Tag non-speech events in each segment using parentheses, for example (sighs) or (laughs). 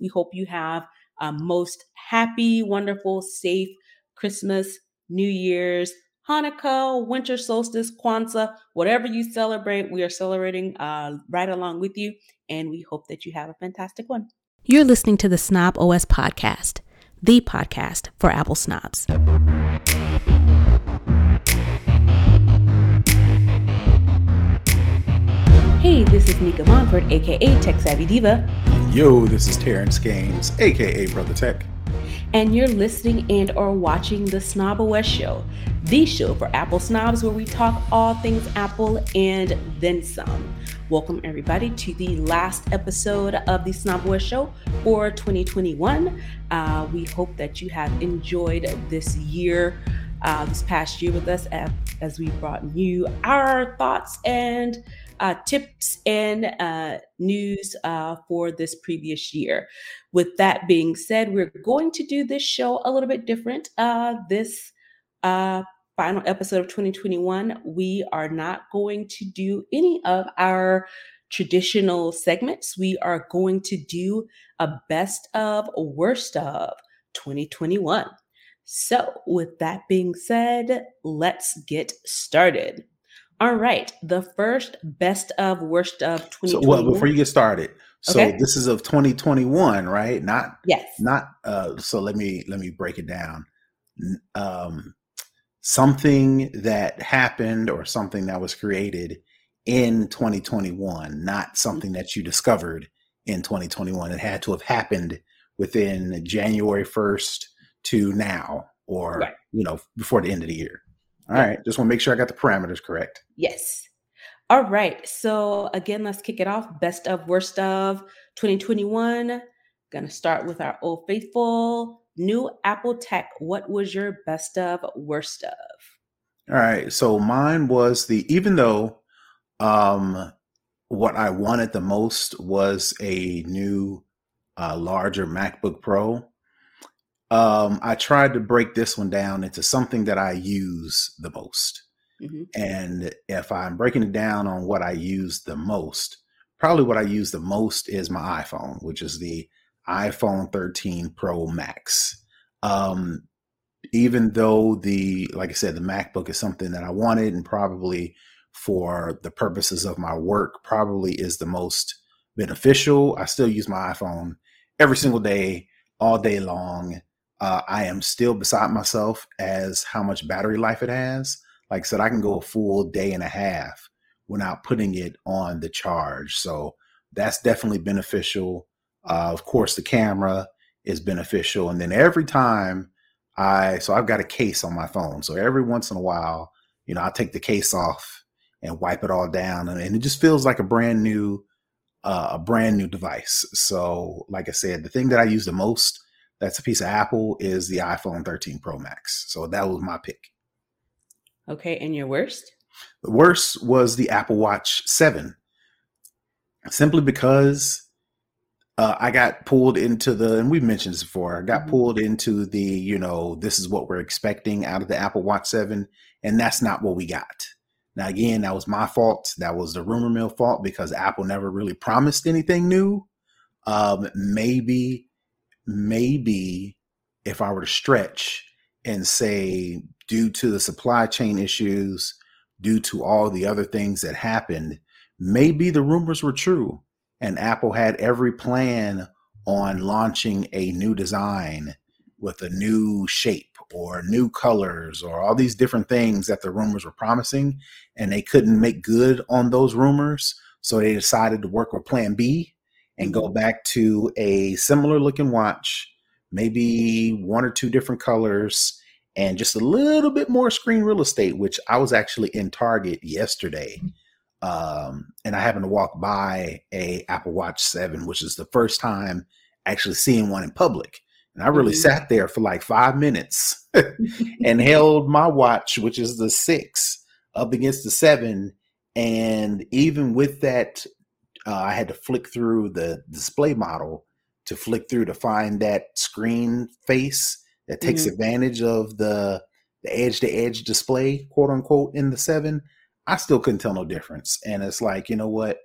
We hope you have a most happy, wonderful, safe Christmas, New Year's, Hanukkah, winter solstice, Kwanzaa, whatever you celebrate, we are celebrating uh, right along with you. And we hope that you have a fantastic one. You're listening to the Snob OS podcast, the podcast for Apple snobs. Hey, this is Nika Monfort, aka Tech Savvy Diva. Yo, this is Terrence Gaines, aka Brother Tech. And you're listening and or watching the Snob OS show, the show for Apple snobs where we talk all things Apple and then some. Welcome everybody to the last episode of the Snob OS show for 2021. Uh, we hope that you have enjoyed this year, uh, this past year with us as we brought you our thoughts and uh, tips and uh, news uh, for this previous year. With that being said, we're going to do this show a little bit different. Uh, this uh, final episode of 2021, we are not going to do any of our traditional segments. We are going to do a best of, worst of 2021. So, with that being said, let's get started. All right. The first best of worst of 2021. So, well, before you get started, so okay. this is of 2021, right? Not yes. Not uh so let me let me break it down. Um something that happened or something that was created in 2021, not something that you discovered in 2021. It had to have happened within January 1st to now or right. you know before the end of the year. All right. Just want to make sure I got the parameters correct. Yes. All right. So again, let's kick it off. Best of, worst of 2021. Gonna start with our old faithful new Apple tech. What was your best of, worst of? All right. So mine was the even though um what I wanted the most was a new uh larger MacBook Pro um, I tried to break this one down into something that I use the most. Mm-hmm. And if I'm breaking it down on what I use the most, probably what I use the most is my iPhone, which is the iPhone 13 Pro Max. Um, even though the, like I said, the MacBook is something that I wanted and probably for the purposes of my work, probably is the most beneficial. I still use my iPhone every single day, all day long uh, I am still beside myself as how much battery life it has. Like I said, I can go a full day and a half without putting it on the charge. So that's definitely beneficial. Uh, of course, the camera is beneficial. And then every time I, so I've got a case on my phone. So every once in a while, you know, i take the case off and wipe it all down. And, and it just feels like a brand new, uh, a brand new device. So, like I said, the thing that I use the most that's a piece of Apple is the iPhone 13 Pro Max. So that was my pick. Okay, and your worst? The worst was the Apple Watch 7. Simply because uh, I got pulled into the, and we've mentioned this before, I got mm-hmm. pulled into the, you know, this is what we're expecting out of the Apple Watch 7, and that's not what we got. Now, again, that was my fault. That was the rumor mill fault because Apple never really promised anything new. Um, maybe maybe if I were to stretch and say, due to the supply chain issues, due to all the other things that happened, maybe the rumors were true and Apple had every plan on launching a new design with a new shape or new colors or all these different things that the rumors were promising and they couldn't make good on those rumors so they decided to work with plan B and go back to a similar looking watch, maybe one or two different colors, and just a little bit more screen real estate, which I was actually in Target yesterday. Um, and I happened to walk by a Apple Watch 7, which is the first time actually seeing one in public. And I really mm-hmm. sat there for like five minutes (laughs) (laughs) and held my watch, which is the six, up against the seven. And even with that uh, I had to flick through the display model to flick through to find that screen face that takes mm-hmm. advantage of the the edge to edge display, quote unquote, in the seven. I still couldn't tell no difference. And it's like, you know what?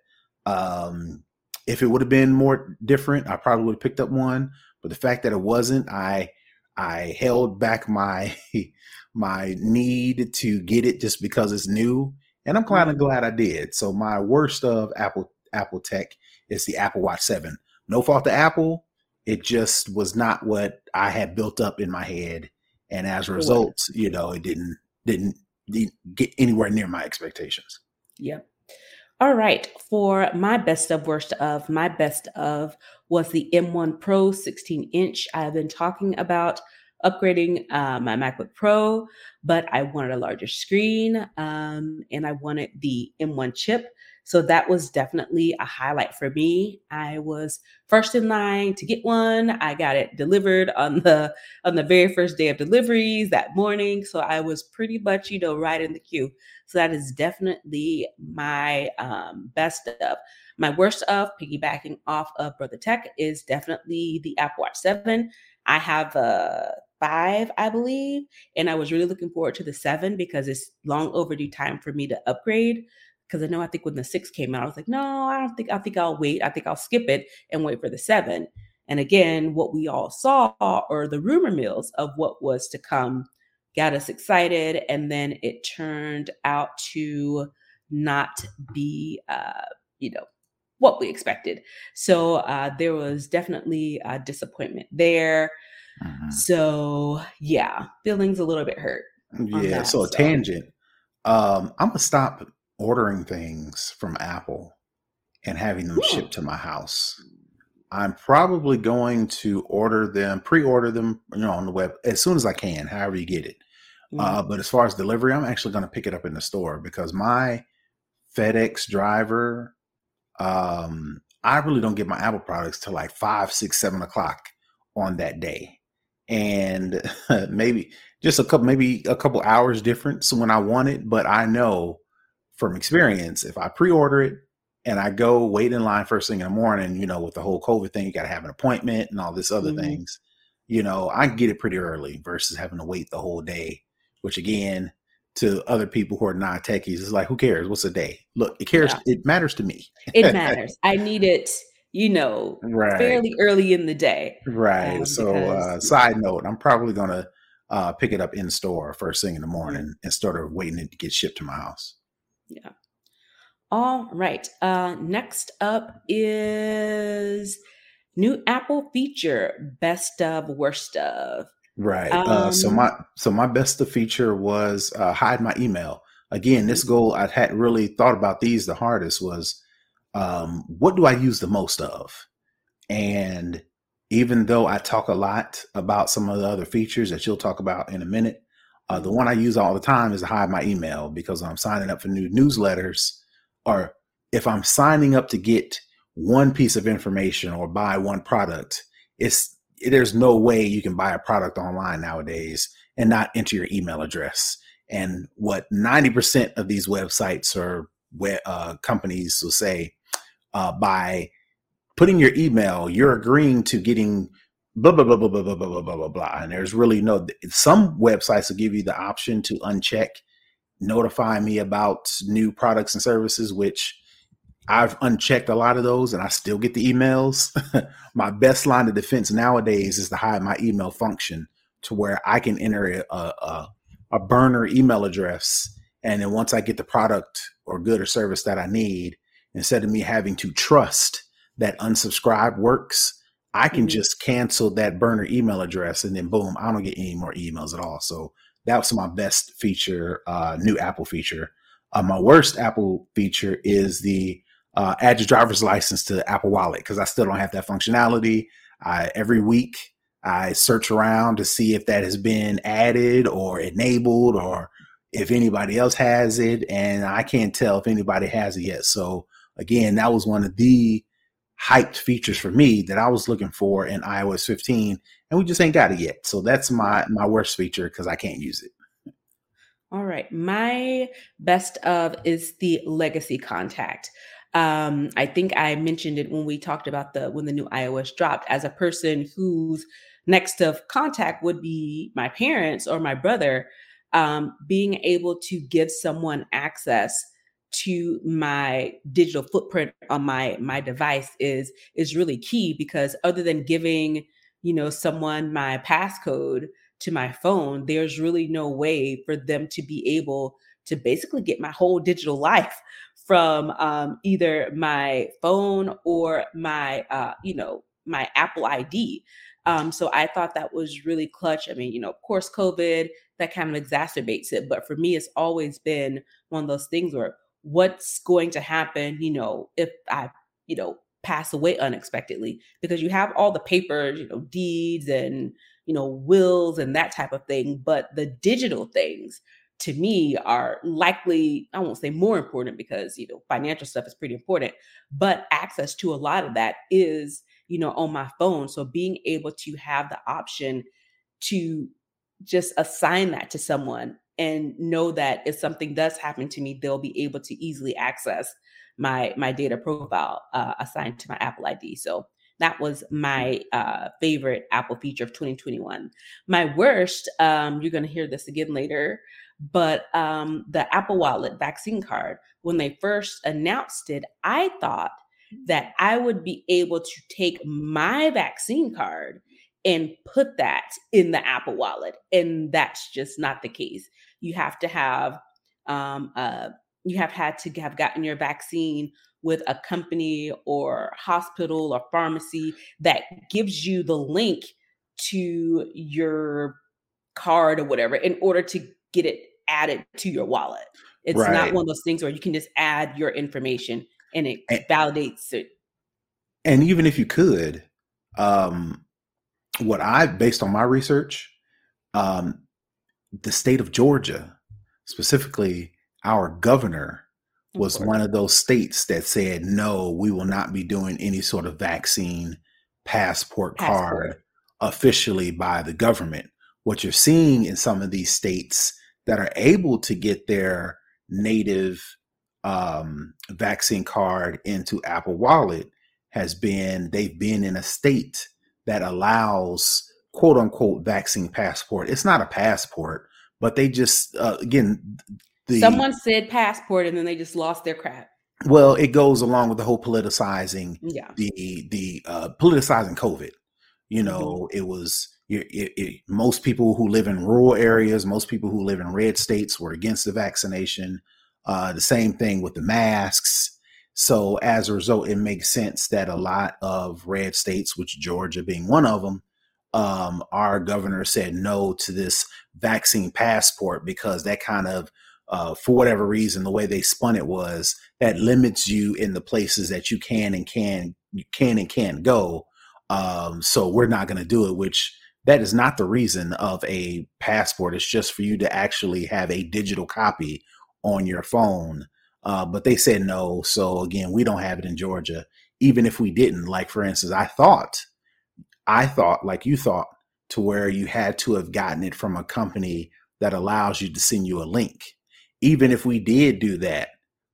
Um, if it would have been more different, I probably would have picked up one. But the fact that it wasn't, I I held back my (laughs) my need to get it just because it's new, and I'm kind of mm-hmm. glad I did. So my worst of Apple Apple tech is the Apple Watch Seven. No fault to Apple, it just was not what I had built up in my head, and as a result, you know, it didn't didn't, didn't get anywhere near my expectations. Yep. All right. For my best of worst of, my best of was the M1 Pro 16 inch. I've been talking about upgrading uh, my MacBook Pro, but I wanted a larger screen um, and I wanted the M1 chip. So that was definitely a highlight for me. I was first in line to get one. I got it delivered on the on the very first day of deliveries that morning. So I was pretty much, you know, right in the queue. So that is definitely my um, best of. My worst of piggybacking off of Brother Tech is definitely the Apple Watch 7. I have a five, I believe, and I was really looking forward to the seven because it's long overdue time for me to upgrade because I know I think when the six came out, I was like, no, I don't think I think I'll wait. I think I'll skip it and wait for the seven. And again, what we all saw or the rumor mills of what was to come got us excited, and then it turned out to not be, uh, you know, what we expected. So uh, there was definitely a disappointment there. Mm-hmm. So yeah, feelings a little bit hurt. Yeah. That, so a so. tangent. Um, I'm gonna stop ordering things from Apple and having them shipped to my house. I'm probably going to order them, pre-order them, you know, on the web as soon as I can, however you get it. Mm-hmm. Uh, but as far as delivery, I'm actually going to pick it up in the store because my FedEx driver, um, I really don't get my Apple products till like five, six, seven o'clock on that day, and (laughs) maybe just a couple, maybe a couple hours difference when I want it. But I know from experience, if I pre-order it and I go wait in line first thing in the morning, you know, with the whole COVID thing, you got to have an appointment and all this other mm-hmm. things. You know, I get it pretty early versus having to wait the whole day. Which again, to other people who are not techies, it's like, who cares? What's a day? Look, it cares. Yeah. It matters to me. it (laughs) matters. I need it you know, right. fairly early in the day. Right. Um, so, uh, side note, I'm probably going to uh, pick it up in store first thing in the morning instead of waiting it to get shipped to my house. Yeah. All right. Uh, next up is new Apple feature, best of, worst of. Right. Um, uh, so um my so my best of feature was uh, hide my email. Again, this mm-hmm. goal I hadn't really thought about these the hardest was um, what do I use the most of? And even though I talk a lot about some of the other features that you'll talk about in a minute, uh, the one I use all the time is to hide my email because I'm signing up for new newsletters, or if I'm signing up to get one piece of information or buy one product, it's there's no way you can buy a product online nowadays and not enter your email address. And what 90% of these websites or web, uh, companies will say uh, by putting your email, you're agreeing to getting blah blah blah blah blah blah blah blah blah blah. And there's really no some websites will give you the option to uncheck notify me about new products and services, which I've unchecked a lot of those and I still get the emails. (laughs) my best line of defense nowadays is to hide my email function to where I can enter a, a, a burner email address. And then once I get the product or good or service that I need, instead of me having to trust that unsubscribe works, I can mm-hmm. just cancel that burner email address and then boom, I don't get any more emails at all. So that was my best feature, uh, new Apple feature. Uh, my worst Apple feature is the uh, add your driver's license to Apple Wallet because I still don't have that functionality. I, every week I search around to see if that has been added or enabled or if anybody else has it, and I can't tell if anybody has it yet. So again, that was one of the hyped features for me that I was looking for in iOS 15, and we just ain't got it yet. So that's my my worst feature because I can't use it. All right, my best of is the legacy contact. Um, I think I mentioned it when we talked about the when the new iOS dropped. As a person whose next of contact would be my parents or my brother, um, being able to give someone access to my digital footprint on my my device is is really key because other than giving you know someone my passcode to my phone there's really no way for them to be able to basically get my whole digital life from um, either my phone or my uh, you know my apple id um, so i thought that was really clutch. I mean you know of course covid that kind of exacerbates it but for me it's always been one of those things where what's going to happen, you know, if I, you know, pass away unexpectedly because you have all the papers, you know, deeds and, you know, wills and that type of thing. But the digital things to me are likely, I won't say more important because, you know, financial stuff is pretty important, but access to a lot of that is, you know, on my phone. So being able to have the option to just assign that to someone and know that if something does happen to me, they'll be able to easily access my my data profile uh, assigned to my Apple ID. So that was my uh, favorite Apple feature of 2021. My worst, um, you're going to hear this again later, but um, the Apple Wallet vaccine card. When they first announced it, I thought that I would be able to take my vaccine card and put that in the Apple Wallet, and that's just not the case you have to have um, uh, you have had to have gotten your vaccine with a company or hospital or pharmacy that gives you the link to your card or whatever in order to get it added to your wallet. It's right. not one of those things where you can just add your information and it and, validates it. And even if you could, um, what I based on my research, um, the state of Georgia, specifically our governor, was one of those states that said, no, we will not be doing any sort of vaccine passport, passport, card officially by the government. What you're seeing in some of these states that are able to get their native um, vaccine card into Apple Wallet has been they've been in a state that allows quote unquote vaccine passport. It's not a passport, but they just uh, again the someone said passport and then they just lost their crap. Well, it goes along with the whole politicizing, yeah, the the uh, politicizing COVID. You mm-hmm. know, mm-hmm. it was it, it, it, most people who live in rural areas, most people who live in red states were against the vaccination. Uh, the same thing with the masks. So as a result, it makes sense that a lot of red states, which Georgia being one of them, um, our governor said no to this vaccine passport because that kind of, uh, for whatever reason, the way they spun it was that limits you in the places that you can and can can and can't go. Um, so we're not going to do it. Which that is not the reason of a passport. It's just for you to actually have a digital copy on your phone. Uh, but they said no. So again, we don't have it in Georgia. Even if we didn't, like for instance, I thought I thought, like you thought, to where you had to have gotten it from a company that allows you to send you a link. Even if we did do that,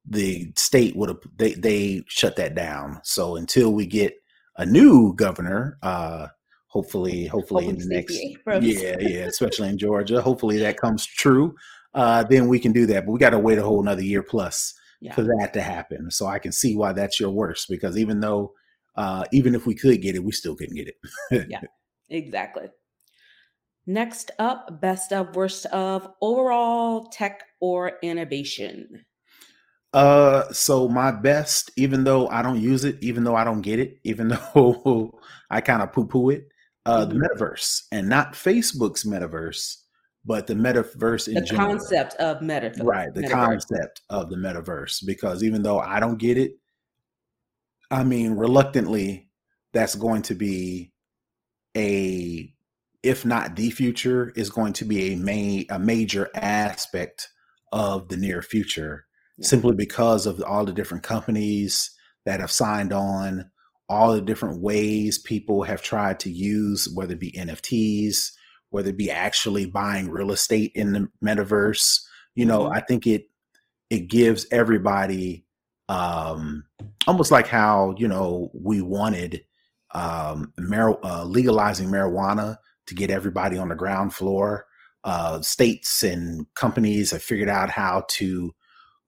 the state would have they they shut that down. So until we get a new governor, uh, hopefully, hopefully, hopefully in the next yeah, yeah, especially in Georgia, hopefully that comes true. Uh, then we can do that. But we got to wait a whole another year plus yeah. for that to happen. So I can see why that's your worst because even though uh, even if we could get it, we still couldn't get it. yeah, (laughs) exactly. Next up, best of, worst of, overall tech or innovation. Uh, so my best, even though I don't use it, even though I don't get it, even (laughs) though I kind of poo poo it, uh, mm-hmm. the metaverse and not Facebook's metaverse, but the metaverse in the general. concept of metaverse. Right, the metaverse. concept of the metaverse. Because even though I don't get it, I mean, reluctantly, that's going to be a, if not the future, is going to be a main, a major aspect of the near future, yeah. simply because of all the different companies that have signed on, all the different ways people have tried to use, whether it be NFTs, whether it be actually buying real estate in the metaverse. You know, mm-hmm. I think it it gives everybody um, almost like how you know we wanted um, mar- uh, legalizing marijuana to get everybody on the ground floor. Uh, states and companies have figured out how to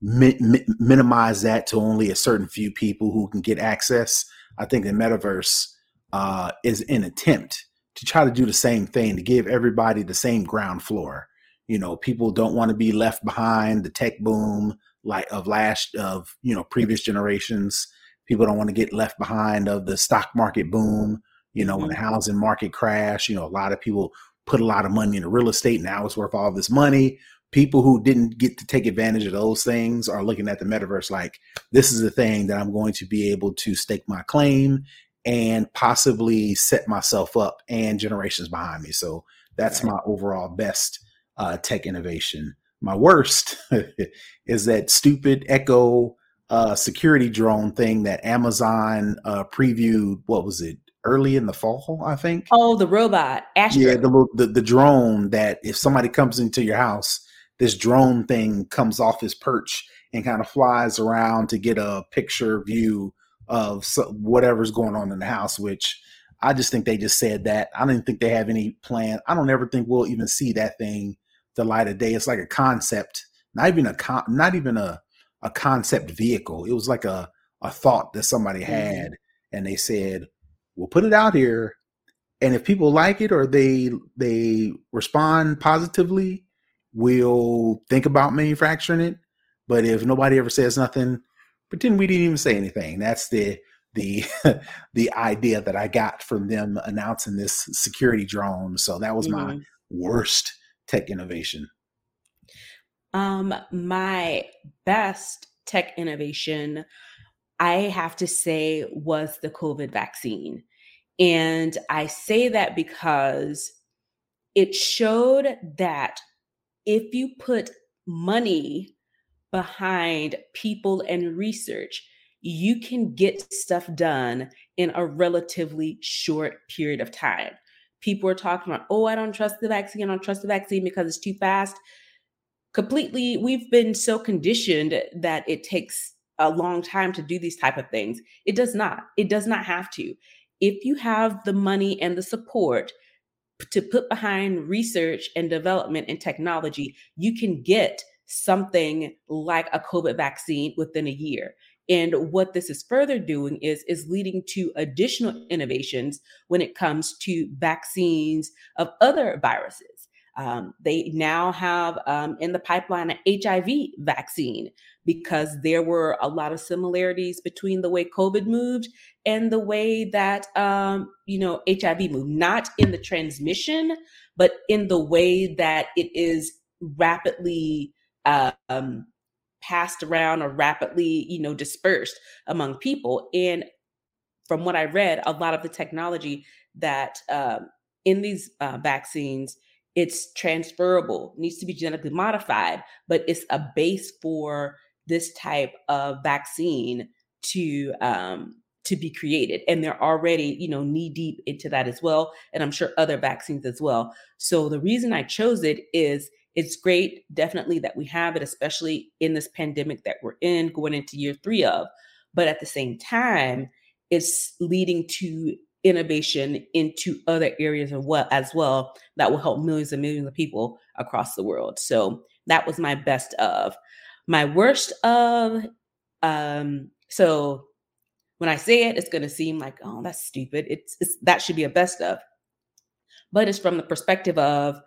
mi- mi- minimize that to only a certain few people who can get access. I think the metaverse uh, is an attempt to try to do the same thing to give everybody the same ground floor. You know, people don't want to be left behind the tech boom like of last of you know previous generations. People don't want to get left behind of the stock market boom. You know, mm-hmm. when the mm-hmm. housing market crashed, you know, a lot of people put a lot of money into real estate. Now it's worth all this money. People who didn't get to take advantage of those things are looking at the metaverse like this is the thing that I'm going to be able to stake my claim and possibly set myself up and generations behind me. So that's my overall best uh, tech innovation. My worst (laughs) is that stupid Echo uh, security drone thing that Amazon uh, previewed. What was it? Early in the fall, I think. Oh, the robot, Astro. Yeah, the, the the drone that if somebody comes into your house, this drone thing comes off his perch and kind of flies around to get a picture view of whatever's going on in the house, which I just think they just said that. I didn't think they have any plan. I don't ever think we'll even see that thing the light of day. It's like a concept, not even a con- not even a a concept vehicle. It was like a a thought that somebody mm-hmm. had, and they said, "We'll put it out here, and if people like it or they they respond positively, we'll think about manufacturing it. But if nobody ever says nothing, pretend we didn't even say anything. That's the the (laughs) the idea that I got from them announcing this security drone. So that was mm-hmm. my worst tech innovation. Um, my best tech innovation, I have to say, was the COVID vaccine. And I say that because it showed that if you put money behind people and research, you can get stuff done in a relatively short period of time. People are talking about, oh, I don't trust the vaccine. I don't trust the vaccine because it's too fast. Completely, we've been so conditioned that it takes a long time to do these type of things. It does not. It does not have to. If you have the money and the support to put behind research and development and technology, you can get something like a COVID vaccine within a year. And what this is further doing is is leading to additional innovations when it comes to vaccines of other viruses. Um, they now have um, in the pipeline an HIV vaccine because there were a lot of similarities between the way COVID moved and the way that um, you know HIV moved. Not in the transmission, but in the way that it is rapidly um, passed around or rapidly, you know, dispersed among people. And from what I read, a lot of the technology that um, in these uh, vaccines, it's transferable, needs to be genetically modified, but it's a base for this type of vaccine to um, to be created and they're already you know knee deep into that as well and i'm sure other vaccines as well so the reason i chose it is it's great, definitely, that we have it, especially in this pandemic that we're in, going into year three of. But at the same time, it's leading to innovation into other areas as well, as well that will help millions and millions of people across the world. So that was my best of. My worst of, um, so when I say it, it's going to seem like, oh, that's stupid. It's, it's that should be a best of, but it's from the perspective of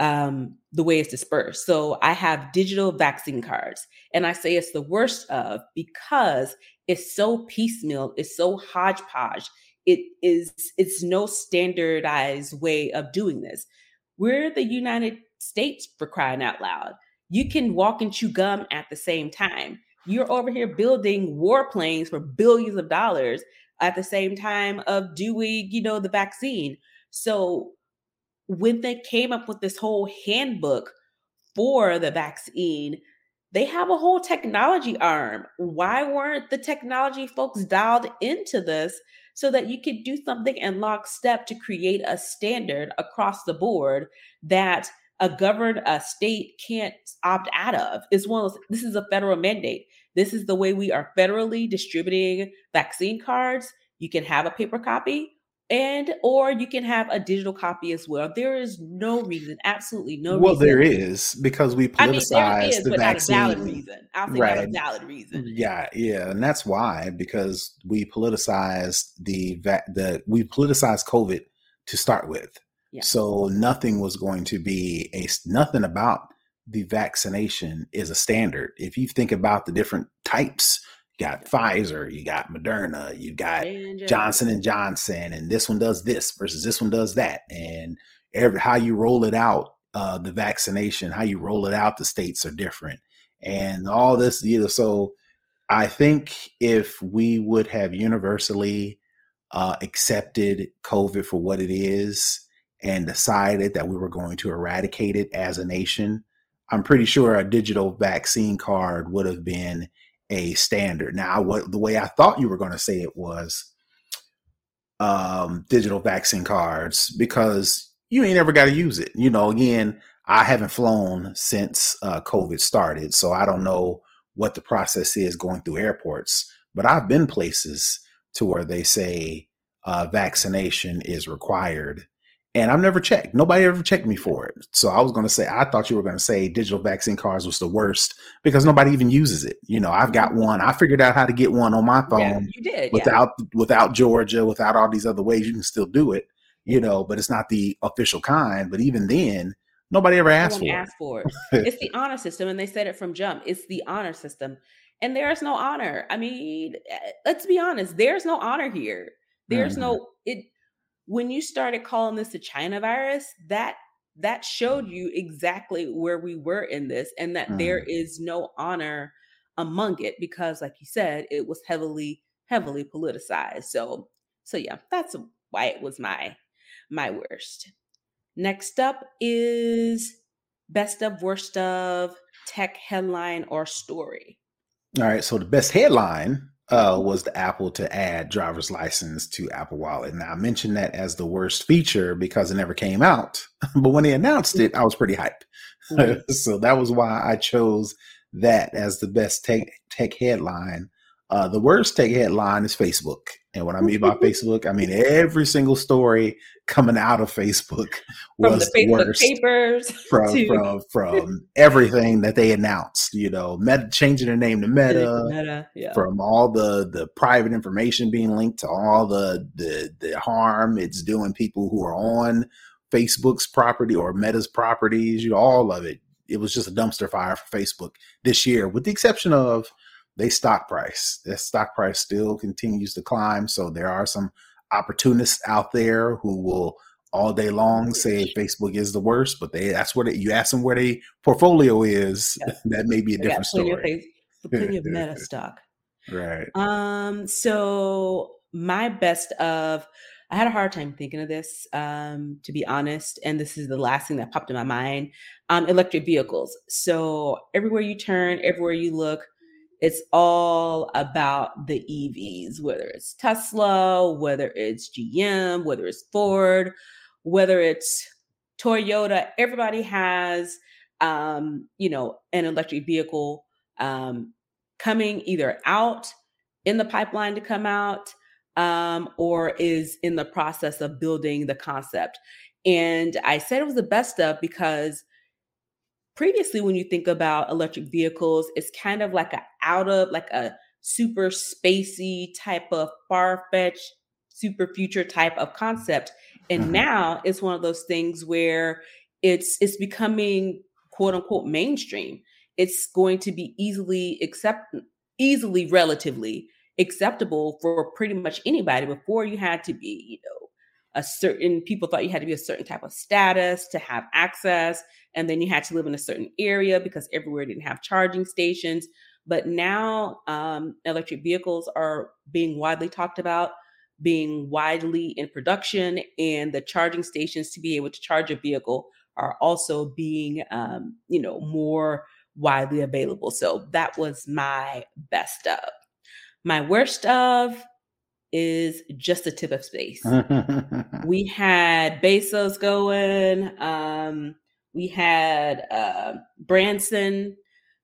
um, the way it's dispersed. So I have digital vaccine cards, and I say it's the worst of because it's so piecemeal, it's so hodgepodge. It is it's no standardized way of doing this. We're the United States for crying out loud. You can walk and chew gum at the same time. You're over here building warplanes for billions of dollars at the same time of doing, you know, the vaccine. So when they came up with this whole handbook for the vaccine, they have a whole technology arm. Why weren't the technology folks dialed into this so that you could do something in lockstep to create a standard across the board that a governed a state can't opt out of? As well as this is a federal mandate. This is the way we are federally distributing vaccine cards. You can have a paper copy and or you can have a digital copy as well. There is no reason, absolutely no reason. well, reason. there is because we I mean, there is, the but not a vaccine. valid reason. I'll say not a Right. valid reason. Yeah, yeah, and that's why because we politicized the va- the we politicized COVID to start with. Yeah. So nothing was going to be a nothing about the vaccination is a standard. If you think about the different types, you got Pfizer, you got Moderna, you got And, uh, Johnson and Johnson, and this one does this versus this one does that, and every how you roll it out, uh, the vaccination, how you roll it out, the states are different, and all this, you know. So, I think if we would have universally uh, accepted COVID for what it is and decided that we were going to eradicate it as a nation, I'm pretty sure a digital vaccine card would have been a standard. Now, what the way I thought you were going to say it was um, digital vaccine cards because you ain't ever got to use it. You know, again, I haven't flown since uh, COVID started, so I don't know what the process is going through airports. But I've been places to where they say uh, vaccination is required. And I've never checked. Nobody ever checked me for it. So I was going to say, I thought you were going to say digital vaccine cards was the worst because nobody even uses it. You know, I've got one. I figured out how to get one on my phone yeah, you did. yeah. without without Georgia, without all these other ways. You can still do it, you know, but it's not the official kind. But even then, nobody ever asked for asked for it. (laughs) It's the honor system, and they said it from jump. It's the honor system, and there's no honor. I mean, eh, let's be honest. There's no honor here. There's Mhm. no it. When you started calling this the China virus, that that showed you exactly where we were in this, and that there Mhm. is no honor among it because, like you said, it was heavily heavily politicized. So, so yeah, that's why it was my my worst. Next up is best of, worst of, tech headline or story. All right. So the best headline uh, was the Apple to add driver's license to Apple Wallet. Now I mentioned that as the worst feature because it never came out, (laughs) but when they announced it, I was pretty hyped. Mhm. (laughs) so that was why I chose that as the best tech tech headline. Uh, the worst tech headline is Facebook, and what I mean by (laughs) Facebook, I mean every single story coming out of Facebook was the the Facebook worst papers from to from from everything that they announced. You know, Meta changing their name to Meta, Meta, yeah. from all the the private information being linked to all the the the harm it's doing people who are on Facebook's property or Meta's properties, you know, all of it. It was just a dumpster fire for Facebook this year, with the exception of they stock price. Their stock price still continues to climb. So there are some opportunists out there who will all day long say Facebook is the worst, but they that's where you ask them where their portfolio is. (laughs) Yes. That may be a different plenty of story. face- plenty of Meta (laughs) stock. Right. Um, so my best of I had a hard time thinking of this, um, to be honest, and this is the last thing that popped in my mind. Um, electric vehicles. So everywhere you turn, everywhere you look, it's all about the EVs, whether it's Tesla, whether it's GM, whether it's Ford, whether it's Toyota, everybody has um, you know, an electric vehicle um coming either out in the pipeline to come out um, or is in the process of building the concept. And I said it was the best of because previously, when you think about electric vehicles, it's kind of like a out of like a super spacey type of far fetched, super future type of concept. And Mhm. now it's one of those things where it's it's becoming quote unquote mainstream. It's going to be easily accept easily relatively acceptable for pretty much anybody. Before you had to be, you know, a certain people thought you had to be a certain type of status to have access, and then you had to live in a certain area because everywhere didn't have charging stations. But now um, electric vehicles are being widely talked about, being widely in production, and the charging stations to be able to charge a vehicle are also being, um, you know, more widely available. So that was my best of. My worst of is just the tip of space. (laughs) we had Bezos going. Um, we had uh, Branson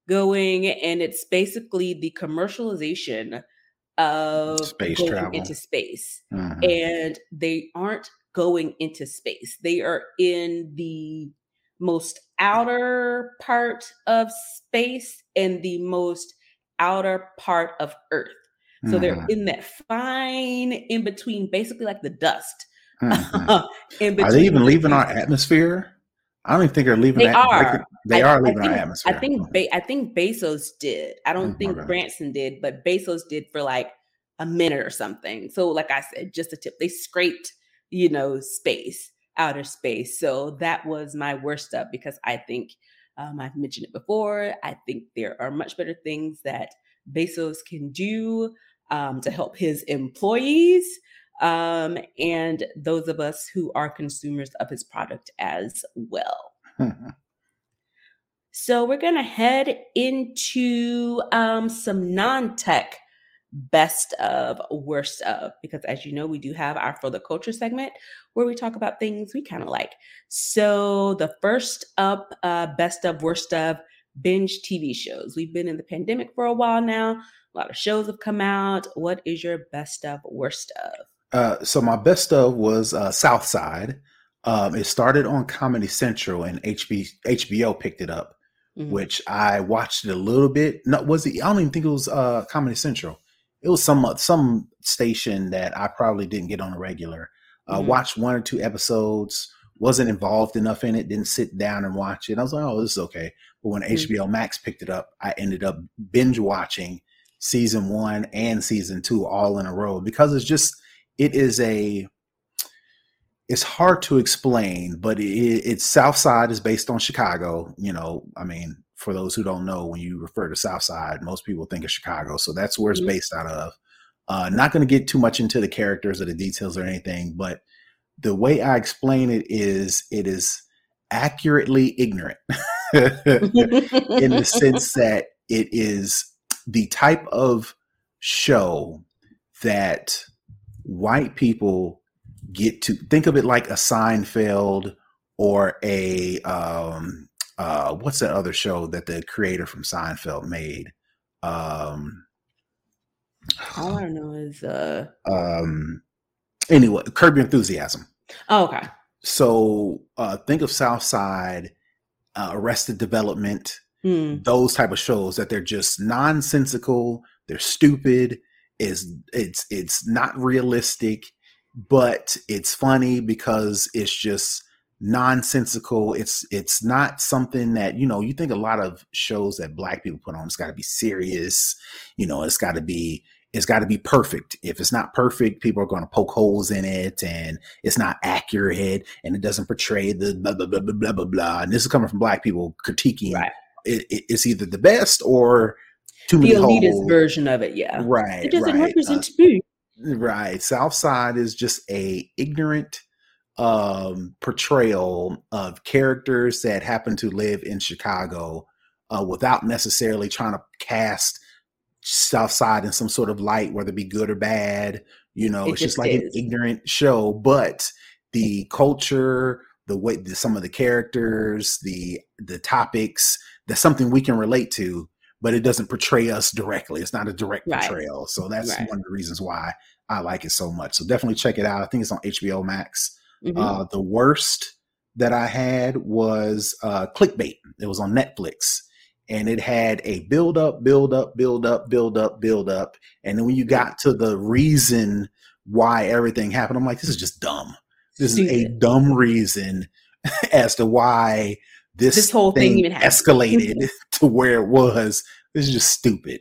going, and it's basically the commercialization of Space going travel. into space. Mhm. And they aren't going into space. They are in the most outer part of space and the most outer part of Earth. So they're Mhm. in that fine in between, basically like the dust. Mhm. (laughs) in Are they even leaving our atmosphere? I don't even think they're leaving. They that- are. They I- are I leaving think- our atmosphere. I think ba- I think Bezos did. I don't Mm, think. Branson did, but Bezos did for like a minute or something. So, like I said, just a tip. They scraped, you know, space, outer space. So that was my worst up because I think um, I've mentioned it before. I think there are much better things that Bezos can do um, to help his employees um, and those of us who are consumers of his product as well. (laughs) So we're going to head into um, some non tech best of, worst of, because as you know, we do have our For the Culture segment where we talk about things we kind of like. So the first up, uh, best of, worst of, binge TV shows. We've been in the pandemic for a while now. A lot of shows have come out. What is your best of, worst of? Uh, so my best of was uh, South Side. Um, it started on Comedy Central and HB, HBO picked it up, Mhm. which I watched it a little bit. No, was it? I don't even think it was uh, Comedy Central. It was some some station that I probably didn't get on a regular. Uh, Mhm. Watched one or two episodes. Wasn't involved enough in it. Didn't sit down and watch it. I was like, oh, this is okay. But when Mhm. HBO Max picked it up, I ended up binge watching season one and season two all in a row because it's just it is a it's hard to explain but it, it's south side is based on chicago you know i mean for those who don't know when you refer to south side most people think of chicago so that's where it's Mhm. based out of uh, not going to get too much into the characters or the details or anything but the way i explain it is it is accurately ignorant (laughs) in the sense (laughs) that it is the type of show that white people get to think of it like a Seinfeld or a um uh what's that other show that the creator from Seinfeld made um All I know is, uh, um anyway Curb Your Enthusiasm oh, okay. so uh think of South Side uh, Arrested Development Hmm. those type of shows that they're just nonsensical they're stupid is it's it's not realistic but it's funny because it's just nonsensical it's it's not something that you know you think a lot of shows that black people put on it's got to be serious you know it's got to be it's got to be perfect if it's not perfect people are going to poke holes in it and it's not accurate and it doesn't portray the blah blah blah blah blah blah, blah. and this is coming from black people critiquing Right. it, it, it's either the best or too The elitist holes. version of it, yeah. Right, It doesn't right, represent uh, me. right. South Side is just a ignorant um, portrayal of characters that happen to live in Chicago uh, without necessarily trying to cast Southside in some sort of light, whether it be good or bad. You know, It it's just just like an ignorant show, but the culture, the way, the, some of the characters, the the topics, that's something we can relate to, but it doesn't portray us directly. It's not a direct Right. portrayal. So that's Right. one of the reasons why I like it so much. So definitely check it out. I think it's on HBO Max. Mhm. Uh, the worst that I had was uh, Clickbait. It was on Netflix. And it had a build up, build up, build up, build up, build up. And then when you got to the reason why everything happened, I'm like, this is just dumb. This is a dumb reason (laughs) as to why this, This whole thing even happened. escalated (laughs) to where it was. This is just stupid.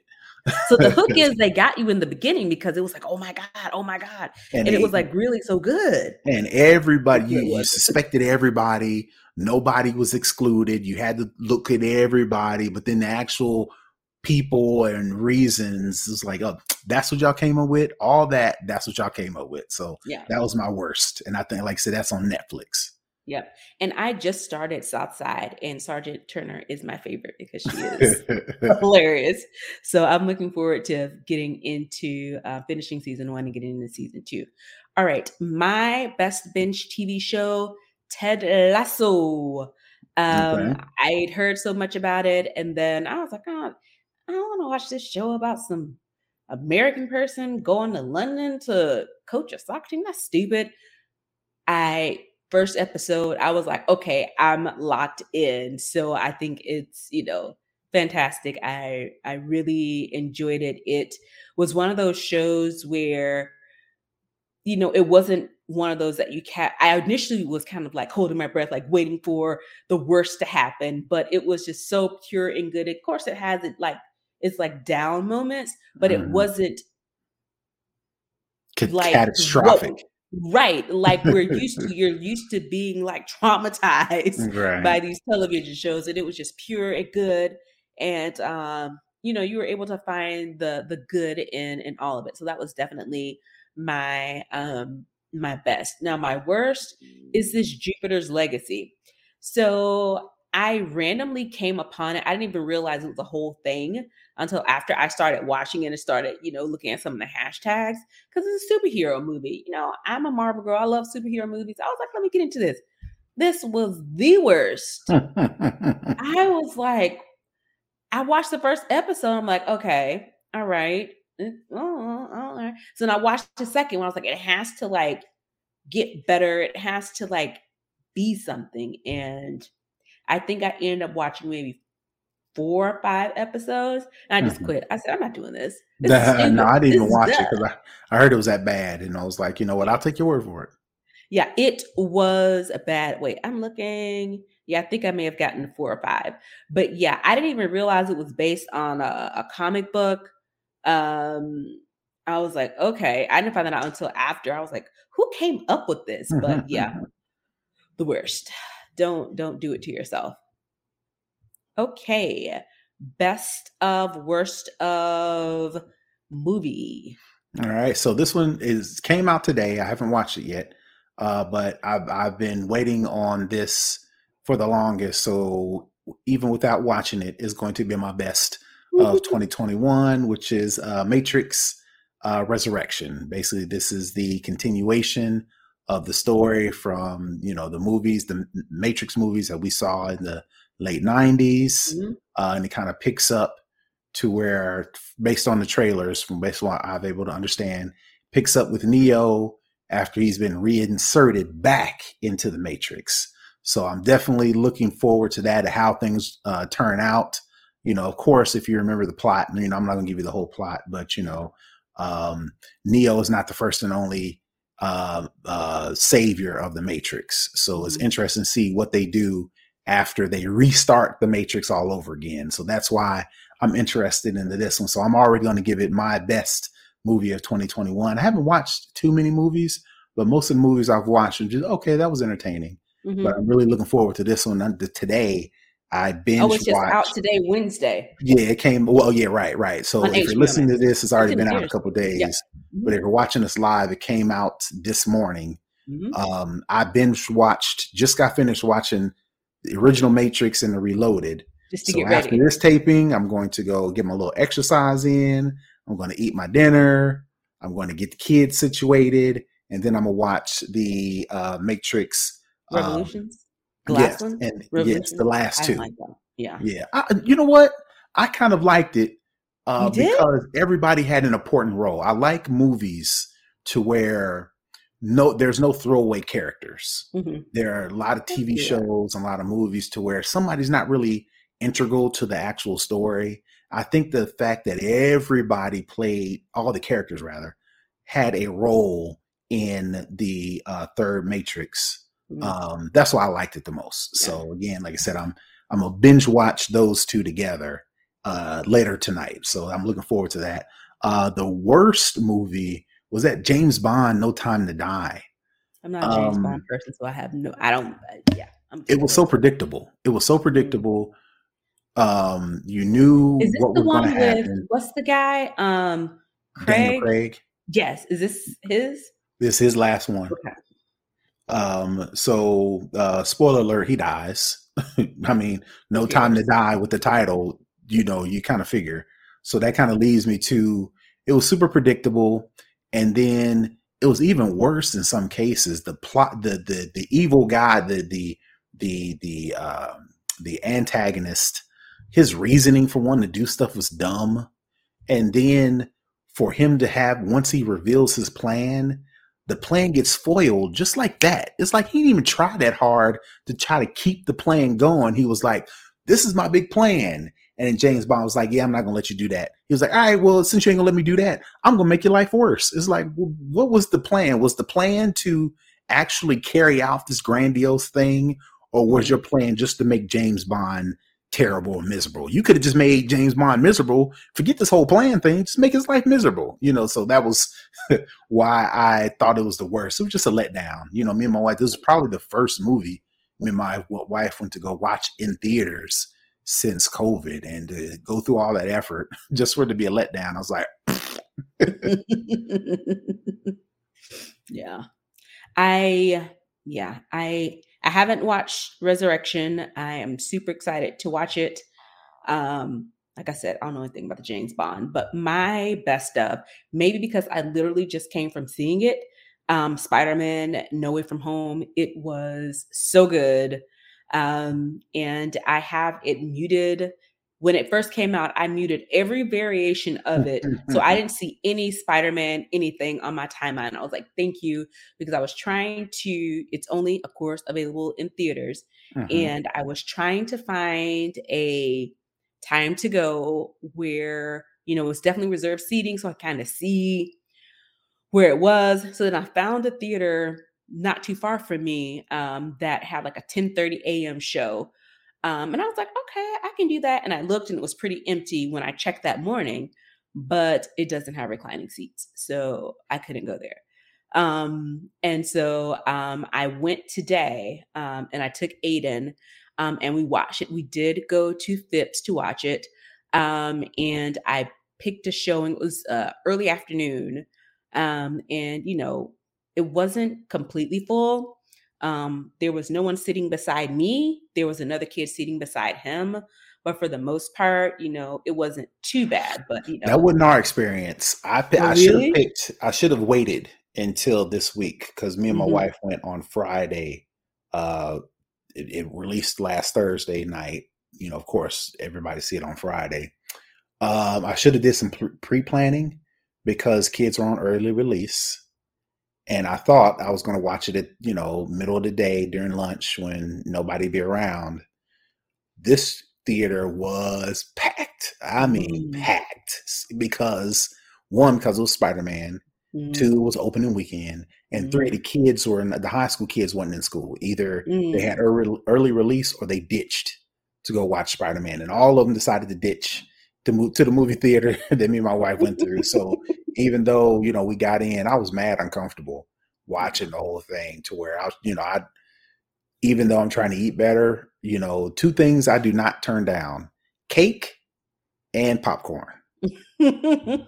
so the hook (laughs) is they got you in the beginning because it was like, oh my God, oh my God. And, it was like really so good. and everybody you, you suspected everybody nobody was excluded you had to look at everybody but then the actual people and reasons is like oh that's what y'all came up with all that that's what y'all came up with so Yeah. that was my worst and i think like i said that's on netflix Yep. And I just started South Side and Sergeant Turner is my favorite because she (laughs) is hilarious. So I'm looking forward to getting into uh, finishing season one and getting into season two. All right, my best binge TV show, Ted Lasso. Um, Okay. I'd heard so much about it, and then I was like, oh, I don't want to watch this show about some American person going to London to coach a soccer team. That's stupid. I first episode, I was like, okay, I'm locked in. So I think it's, you know, fantastic. I I really enjoyed it. It was one of those shows where you know, it wasn't one of those that you can I initially was kind of like holding my breath, like waiting for the worst to happen, but it was just so pure and good. Of course, it has it like it's like down moments, but it Mhm. wasn't like catastrophic. what- right. Like we're used to, (laughs) you're used to being like traumatized Right. by these television shows, and it was just pure and good. And um, you know, you were able to find the the good in in all of it. So that was definitely my um my best. Now my worst is this Jupiter's Legacy. So I randomly came upon it. I didn't even realize it was a whole thing until after I started watching it and started, you know, looking at some of the hashtags because it's a superhero movie. You know, I'm a Marvel girl. I love superhero movies. I was like, let me get into this. This was the worst. (laughs) I was like, I watched the first episode. I'm like, okay, all right. oh, all right. So then I watched the second one. I was like, it has to like get better. It has to like be something. And I think I ended up watching maybe four or five episodes. And I just Mhm. quit. I said, I'm not doing this. This is stupid. no, I didn't This even watch it because I, I heard it was that bad, and I was like, you know what? I'll take your word for it. Yeah, it was a bad. Wait, I'm looking. Yeah, I think I may have gotten four or five. But yeah, I didn't even realize it was based on a, a comic book. Um, I was like, okay. I didn't find that out until after. I was like, who came up with this? But yeah, the worst. Don't don't do it to yourself. Okay. Best of worst of movie. All right. So this one is came out today. I haven't watched it yet, uh, but I've I've been waiting on this for the longest. So even without watching it, is going to be my best of 2021, which is uh, Matrix uh, Resurrection. Basically, this is the continuation of the story from you know the movies, the Matrix movies that we saw in the late 90s, Mhm. uh, and it kind of picks up to where, based on the trailers, from based on what I've able to understand, picks up with Neo after he's been reinserted back into the Matrix. So I'm definitely looking forward to that, how things uh, turn out. You know, of course, if you remember the plot, you know, I'm not going to give you the whole plot, but you know, um, Neo is not the first and only uh, uh, savior of the Matrix. So it's Mhm. interesting to see what they do after they restart the Matrix all over again. So that's why I'm interested into this one. So I'm already going to give it my best movie of 2021. I haven't watched too many movies, but most of the movies I've watched are just okay. That was entertaining, Mhm. but I'm really looking forward to this one. Today, I binge Oh, it's just watched. out today, Wednesday. Yeah, it came. Well, yeah, right, right. So On if you're listening to this, it's already in been out a couple days. Yeah. But if you're watching this live, it came out this morning. Mhm. Um, I binge watched. Just got finished watching the original Matrix and the Reloaded. Just to So get after ready. this taping, I'm going to go get my little exercise in. I'm going to eat my dinner. I'm going to get the kids situated, and then I'm gonna watch the uh, Matrix. um, Revolutions. The last yes, one. and yes, the last two. like. Yeah. Yeah, I, you know what? I kind of liked it uh, because everybody had an important role. I like movies to where no, there's no throwaway characters. hmm There are a lot of TV shows and a lot of movies to where somebody's not really integral to the actual story. I think the fact that everybody played, all the characters rather, had a role in the uh, third Matrix. Um, that's why I liked it the most. So again, like I said, I'm I'm gonna binge watch those two together uh, later tonight. So I'm looking forward to that. Uh, the worst movie was that James Bond, No Time to Die. I'm not a James um, Bond person, so I have no. I don't. uh, Yeah. I'm It was so predictable. It was so predictable. Um, you knew Is this what the was one with happen. what's the guy? Um, Daniel Craig. Craig. Yes. Is this his? This is his last one. Okay. Um, so uh spoiler alert, he dies. (laughs) I mean, no time to die with the title, you know, you kind of figure. So that kind of leads me to it was super predictable. And then it was even worse in some cases. The plot, the the the evil guy, the the the the um the antagonist, his reasoning for wanting to do stuff was dumb. And then for him to have once he reveals his plan, the plan gets foiled just like that. It's like he didn't even try that hard to try to keep the plan going. He was like, "This is my big plan," and then James Bond was like, "Yeah, I'm not gonna let you do that." He was like, "All right, well, since you ain't gonna let me do that, I'm gonna make your life worse." It's like, well, what was the plan? Was the plan to actually carry out this grandiose thing, or was your plan just to make James Bond terrible and miserable? You could have just made James Bond miserable. Forget this whole plan thing. Just make his life miserable. You know, so that was (laughs) why I thought it was the worst. It was just a letdown. You know, me and my wife, this was probably the first movie me and my wife went to go watch in theaters since COVID and to go through all that effort (laughs) just for it to be a letdown. I was like, (laughs) yeah. I yeah, I I haven't watched Resurrection. I am super excited to watch it. Um, like I said, I don't know anything about the James Bond, but my best of, maybe because I literally just came from seeing it, um, Spider-Man No Way From Home. It was so good. Um, and I have it muted when it first came out, I muted every variation of it. so I didn't see any Spider Man anything on my timeline. I was like, thank you, because I was trying to, it's only, of course, available in theaters. Mm-hmm. And I was trying to find a time to go where, you know, it was definitely reserved seating. So I kind of see where it was. So then I found a theater not too far from me um, that had like a 10 30 a.m. show um, and I was like, okay, I can do that. And I looked and it was pretty empty when I checked that morning, but it doesn't have reclining seats. So I couldn't go there. Um, and so um, I went today um, and I took Aiden um, and we watched it. We did go to Phipps to watch it. Um, and I picked a showing, it was uh, early afternoon. and, you know, it wasn't completely full um, there was no one sitting beside me. There was another kid sitting beside him. But for the most part, you know, it wasn't too bad. But you know, that wasn't our experience. I oh, I should have picked. I should have waited until this week because me and my mm-hmm. wife went on Friday. Uh, it, it, released last Thursday night. You know, of course, everybody see it on Friday. Um, I should have did some pre planning because kids are on early release and I thought I was going to watch it at you know middle of the day during lunch when nobody be around. This theater was packed. I mean, mm. packed because one because it was Spider Man, mm. two was opening weekend, and mm. three the kids were in, the high school kids wasn't in school either. They had mm. early, early release or they ditched to go watch Spider Man, and all of them decided to ditch to move to the movie theater (laughs) that me and my wife went through. So even though you know we got in, I was mad uncomfortable watching the whole thing to where I was, you know, I even though I'm trying to eat better, you know, two things I do not turn down: cake and popcorn.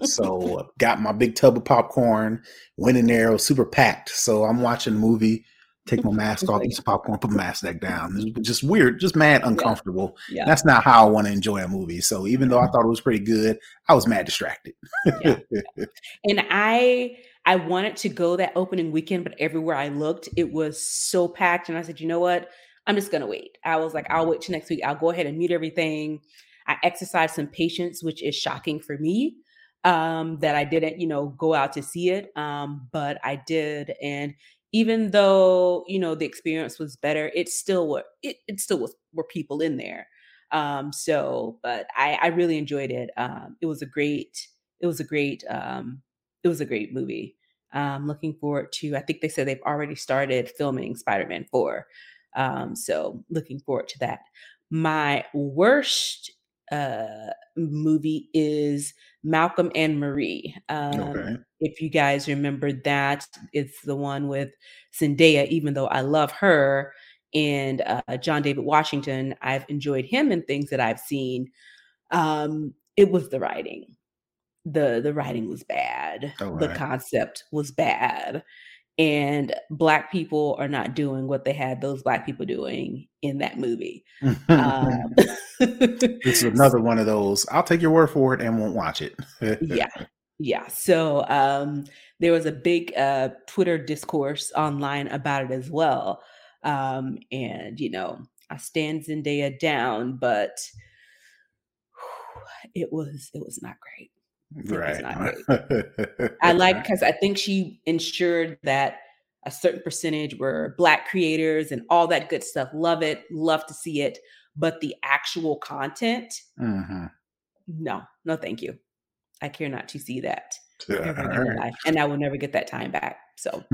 so (laughs) got my big tub of popcorn, went in there, was super packed. So I'm watching the movie take my mask off, eat some popcorn, put my mask back down. It's just weird, just mad uncomfortable. Yeah. Yeah. That's not how I want to enjoy a movie. So even though I thought it was pretty good, I was mad distracted. yeah. (laughs) And I I wanted to go that opening weekend, but everywhere I looked, it was so packed. And I said, you know what? I'm just gonna wait. I was like, I'll wait till next week. I'll go ahead and mute everything. I exercised some patience, which is shocking for me um, that I didn't, you know, go out to see it. Um, but I did. And even though you know the experience was better it still were it, it still was were people in there. Um so but i i really enjoyed it. Um it was a great it was a great um it was a great movie. Um looking forward to i think they said they've already started filming spider-man 4 um so looking forward to that. My worst uh movie is Malcolm and Marie. Um, okay. If you guys remember that, it's the one with Zendaya, even though I love her, and uh, John David Washington. I've enjoyed him in things that I've seen. Um, it was the writing. The the writing was bad. Right. The concept was bad and black people are not doing what they had those black people doing in that movie. Um, (laughs) (laughs) this is another one of those i'll take your word for it and won't watch it. Yeah (laughs) yeah. So um, there was a big uh, twitter discourse online about it as well. Um, and you know i stand zendaya down but (sighs) it was it was not great Right. (laughs) I like because I think she ensured that a certain percentage were black creators and all that good stuff. Love it, love to see it. But the actual content, mm-hmm. no, no, thank you. I care not to see that (laughs) right. and I will never get that time back. So, (laughs)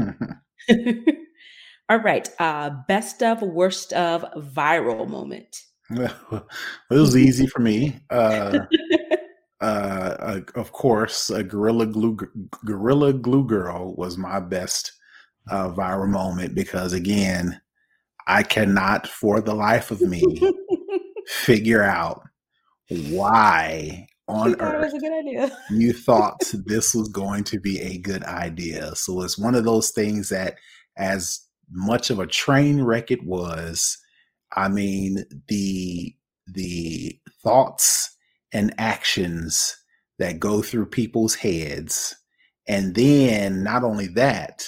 all right, uh, best of, worst of, viral moment. Well, it was easy for me. Uh, uh, uh, of course, a gorilla glue, gorilla glue girl was my best uh, viral moment because again, I cannot for the life of me (laughs) figure out why on earth you thought (laughs) this was going to be a good idea. So it's one of those things that, as much of a train wreck it was, I mean the the thoughts and actions that go through people's heads, and then not only that,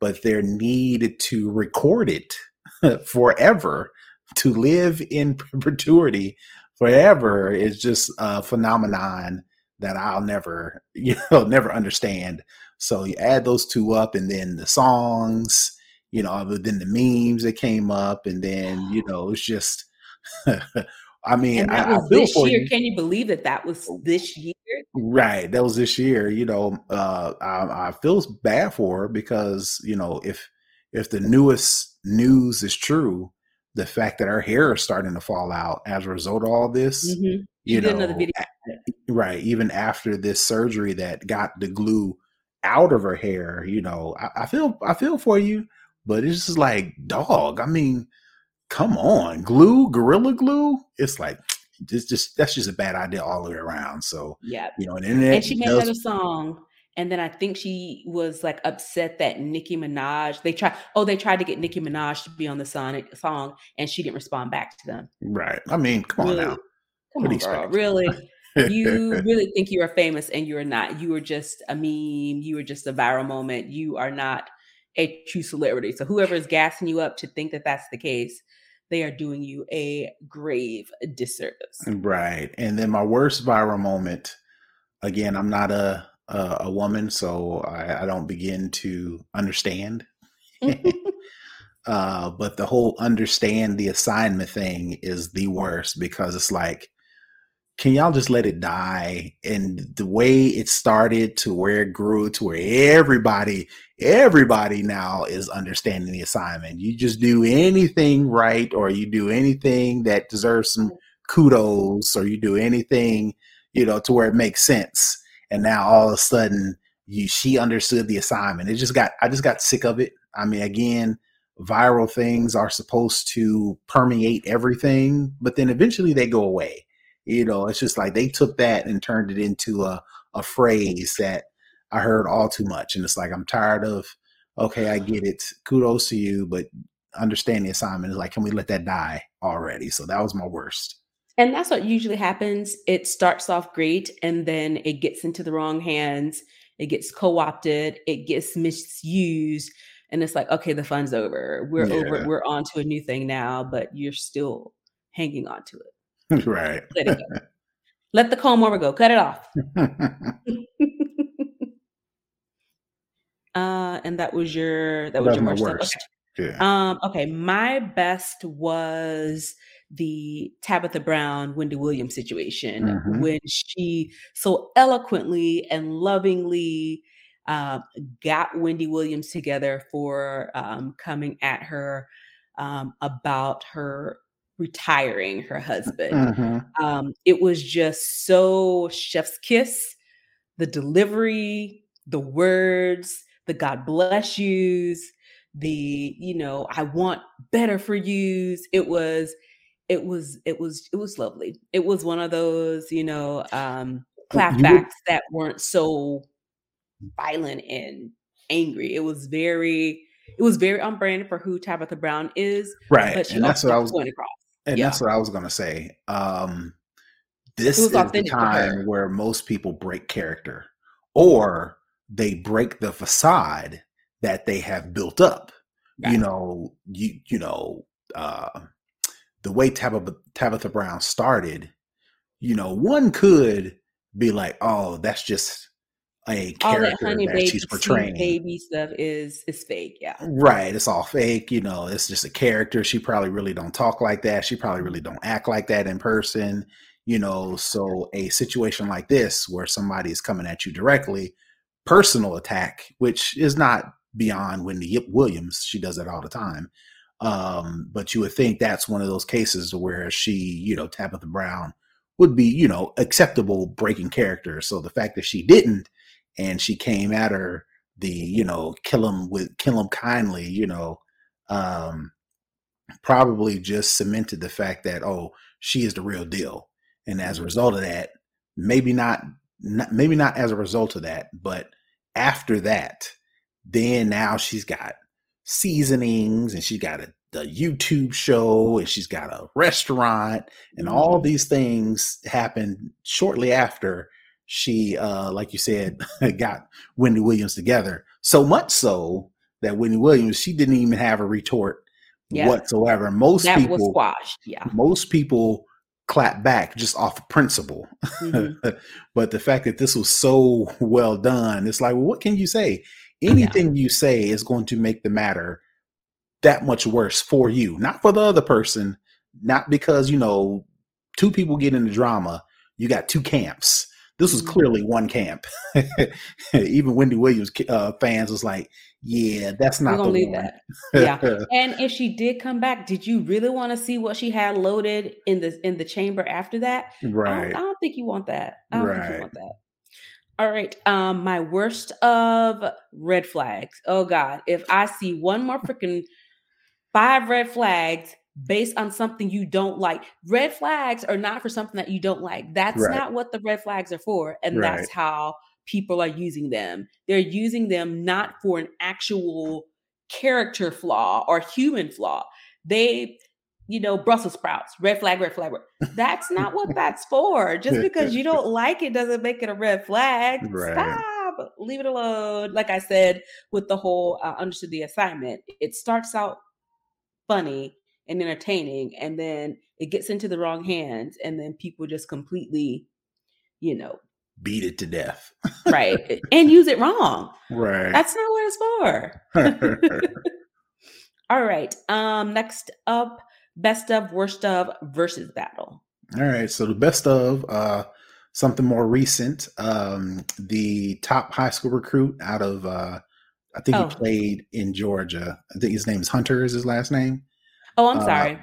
but their need to record it (laughs) forever to live in (laughs) perpetuity forever is just a phenomenon that I'll never, (laughs) you know, never understand. So you add those two up, and then the songs, you know, other than the memes that came up, and then you know, it's just. I mean, and that I, was I this year. You. Can you believe that that was oh. this year? Right, that was this year. You know, uh, I, I feel bad for her because you know if if the newest news is true, the fact that her hair is starting to fall out as a result of all this. Mm-hmm. You know, right? Even after this surgery that got the glue out of her hair, you know, I, I feel I feel for you, but it's just like dog. I mean, come on, glue, gorilla glue. It's like it's just that's just a bad idea all the way around. So yeah, you know, and, and she made does, another song and then I think she was like upset that Nicki Minaj, they tried, oh, they tried to get Nicki Minaj to be on the Sonic song and she didn't respond back to them. Right. I mean, come really? on now. Come what on, girl. Really? you (laughs) really think you are famous and you are not. You are just a meme. You are just a viral moment. You are not a true celebrity. So whoever is gassing you up to think that that's the case, they are doing you a grave disservice. Right. And then my worst viral moment, again, I'm not a uh, a woman, so I, I, don't begin to understand. (laughs) (laughs) uh, but the whole understand the assignment thing is the worst because it's like, can y'all just let it die? And the way it started to where it grew to where everybody, everybody now is understanding the assignment. You just do anything right, or you do anything that deserves some kudos, or you do anything, you know, to where it makes sense and now all of a sudden you she understood the assignment. It just got I just got sick of it. I mean, again, viral things are supposed to permeate everything, but then eventually they go away. You know, it's just like they took that and turned it into a a phrase that I heard all too much, and it's like I'm tired of. Okay, I get it. Kudos to you, but understand the assignment is like, can we let that die already? So that was my worst. And that's what usually happens. It starts off great and then it gets into the wrong hands. It gets co opted, it gets misused. And it's like, okay, the fun's over. We're yeah. over, we're on to a new thing now, but you're still hanging on to it. (laughs) Right. Let it go. Let the comb over go. Cut it off. (laughs) (laughs) uh, and that was your that was your worst. worst. Okay. Yeah. Um, okay. My best was the Tabitha Brown, Wendy Williams situation mm-hmm. when she so eloquently and lovingly uh, got Wendy Williams together for um, coming at her um, about her retiring her husband. Mm-hmm. Um, it was just so chef's kiss, the delivery, the words, the God bless yous, the, you know, I want better for yous. It was it was it was it was lovely. It was one of those, you know, um clapbacks that weren't so violent and angry. It was very it was very on brand for who Tabitha Brown is. Right. and that's what I was going across. And yeah. that's what I was gonna say. Um this is the time where most people break character or they break the facade that they have built up. Right. You know, you you know, uh the way Tabitha, Tabitha Brown started, you know, one could be like, oh, that's just a All that honey that baby, she's portraying. baby stuff is is fake. Yeah. Right. It's all fake. You know, it's just a character. She probably really don't talk like that. She probably really don't act like that in person. You know, so a situation like this where somebody is coming at you directly, personal attack, which is not beyond Wendy Williams. She does that all the time. Um, but you would think that's one of those cases where she, you know, Tabitha Brown would be, you know, acceptable breaking character. So the fact that she didn't and she came at her the, you know, kill him with kill him kindly, you know, um, probably just cemented the fact that oh, she is the real deal. And as a result of that, maybe not, not maybe not as a result of that, but after that, then now she's got seasonings and she's got a, a YouTube show and she's got a restaurant and all Mhm. these things happened shortly after she uh like you said (laughs) got Wendy Williams together. So much so that Wendy Williams she didn't even have a retort Yeah. whatsoever. Most That was people squashed. Yeah. most people clap back just off of principle. Mhm. (laughs) but the fact that this was so well done, it's like, well, what can you say? Anything you say is going to make the matter that much worse for you, not for the other person, not because, you know, two people get into drama, you got two camps. This was clearly one camp. (laughs) Even Wendy Williams uh, fans was like, yeah, that's not the one. that. Yeah. (laughs) And if she did come back, did you really want to see what she had loaded in the in the chamber after that? I don't, right. I don't think you want that. I don't think Right. you want that. All right. Um, my worst of red flags. Oh God, if I see one more freaking five red flags based on something you don't like, red flags are not for something that you don't like. That's Right. not what the red flags are for, and Right. that's how people are using them. They're using them not for an actual character flaw or human flaw. They you know, Brussels sprouts, red flag, red flag. Red. (laughs) That's not what that's for. Just because you don't like it doesn't make it a red flag. Right. Stop. Leave it alone. Like I said, with the whole uh, understood the assignment, it starts out funny and entertaining, and then it gets into the wrong hands, and then people just completely, you know, Beat it to death. right, (laughs) and use it wrong. Right. That's not what it's for. (laughs) (laughs) All right. Um, next up, best of, worst of Verzuz battle. All right. So the best of uh something more recent. Um the top high school recruit out of uh I think Oh. he played in Georgia. I think his name is Hunter is his last name. Oh, I'm Uh, sorry.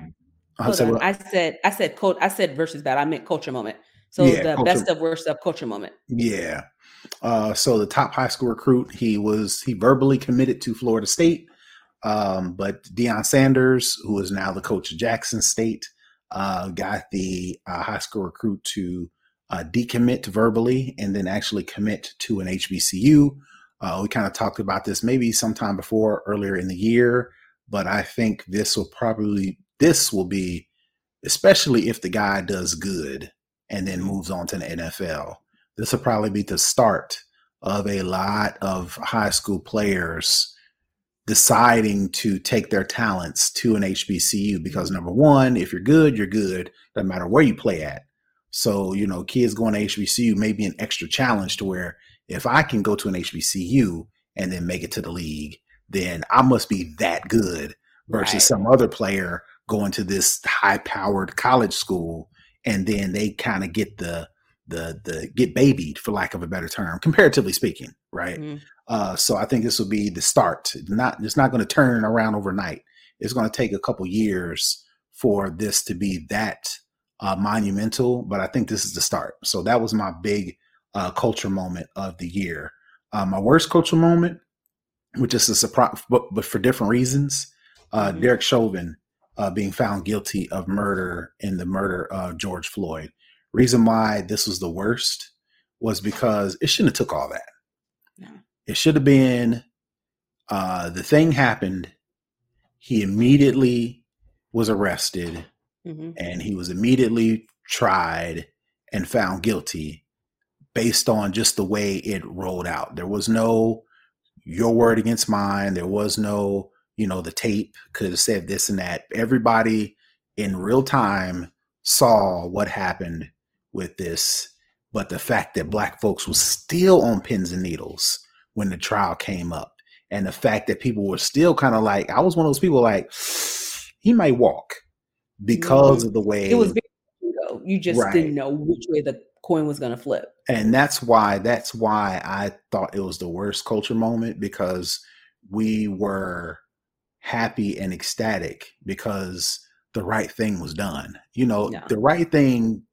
I said, I said I said cult I said Verzuz battle. I meant culture moment. So Yeah, the culture- best of worst of culture moment. yeah. Uh so the top high school recruit, he was he verbally committed to Florida State. Um, but Deion Sanders, who is now the coach of Jackson State, uh, got the uh, high school recruit to uh, decommit verbally and then actually commit to an HBCU. Uh, we kind of talked about this maybe sometime before earlier in the year, but I think this will probably this will be, especially if the guy does good and then moves on to the NFL. This will probably be the start of a lot of high school players deciding to take their talents to an HBCU because number one, if you're good, you're good. Doesn't matter where you play at. So, you know, kids going to HBCU may be an extra challenge to where if I can go to an HBCU and then make it to the league, then I must be that good versus Right. some other player going to this high powered college school and then they kind of get the the the get babied for lack of a better term comparatively speaking right Mhm. uh, so I think this will be the start. Not it's not going to turn around overnight. It's going to take a couple years for this to be that uh, monumental. But I think this is the start. So that was my big uh, culture moment of the year. Uh, my worst culture moment, which is a surprise, but, but for different reasons. Uh, Mhm. Derek Chauvin uh, being found guilty of murder in the murder of George Floyd. Reason why this was the worst was because it shouldn't have took all that. No. It should have been uh, the thing happened. He immediately was arrested Mhm. and he was immediately tried and found guilty based on just the way it rolled out. There was no your word against mine. There was no, you know, the tape could have said this and that. Everybody in real time saw what happened with this But the fact that black folks were still on pins and needles when the trial came up, and the fact that people were still kind of like, I was one of those people like, (sighs) he might walk because mm-hmm. of the way it was. Very, you just right. didn't know which way the coin was going to flip, and that's why that's why I thought it was the worst culture moment because we were happy and ecstatic because the right thing was done. You know, yeah. the right thing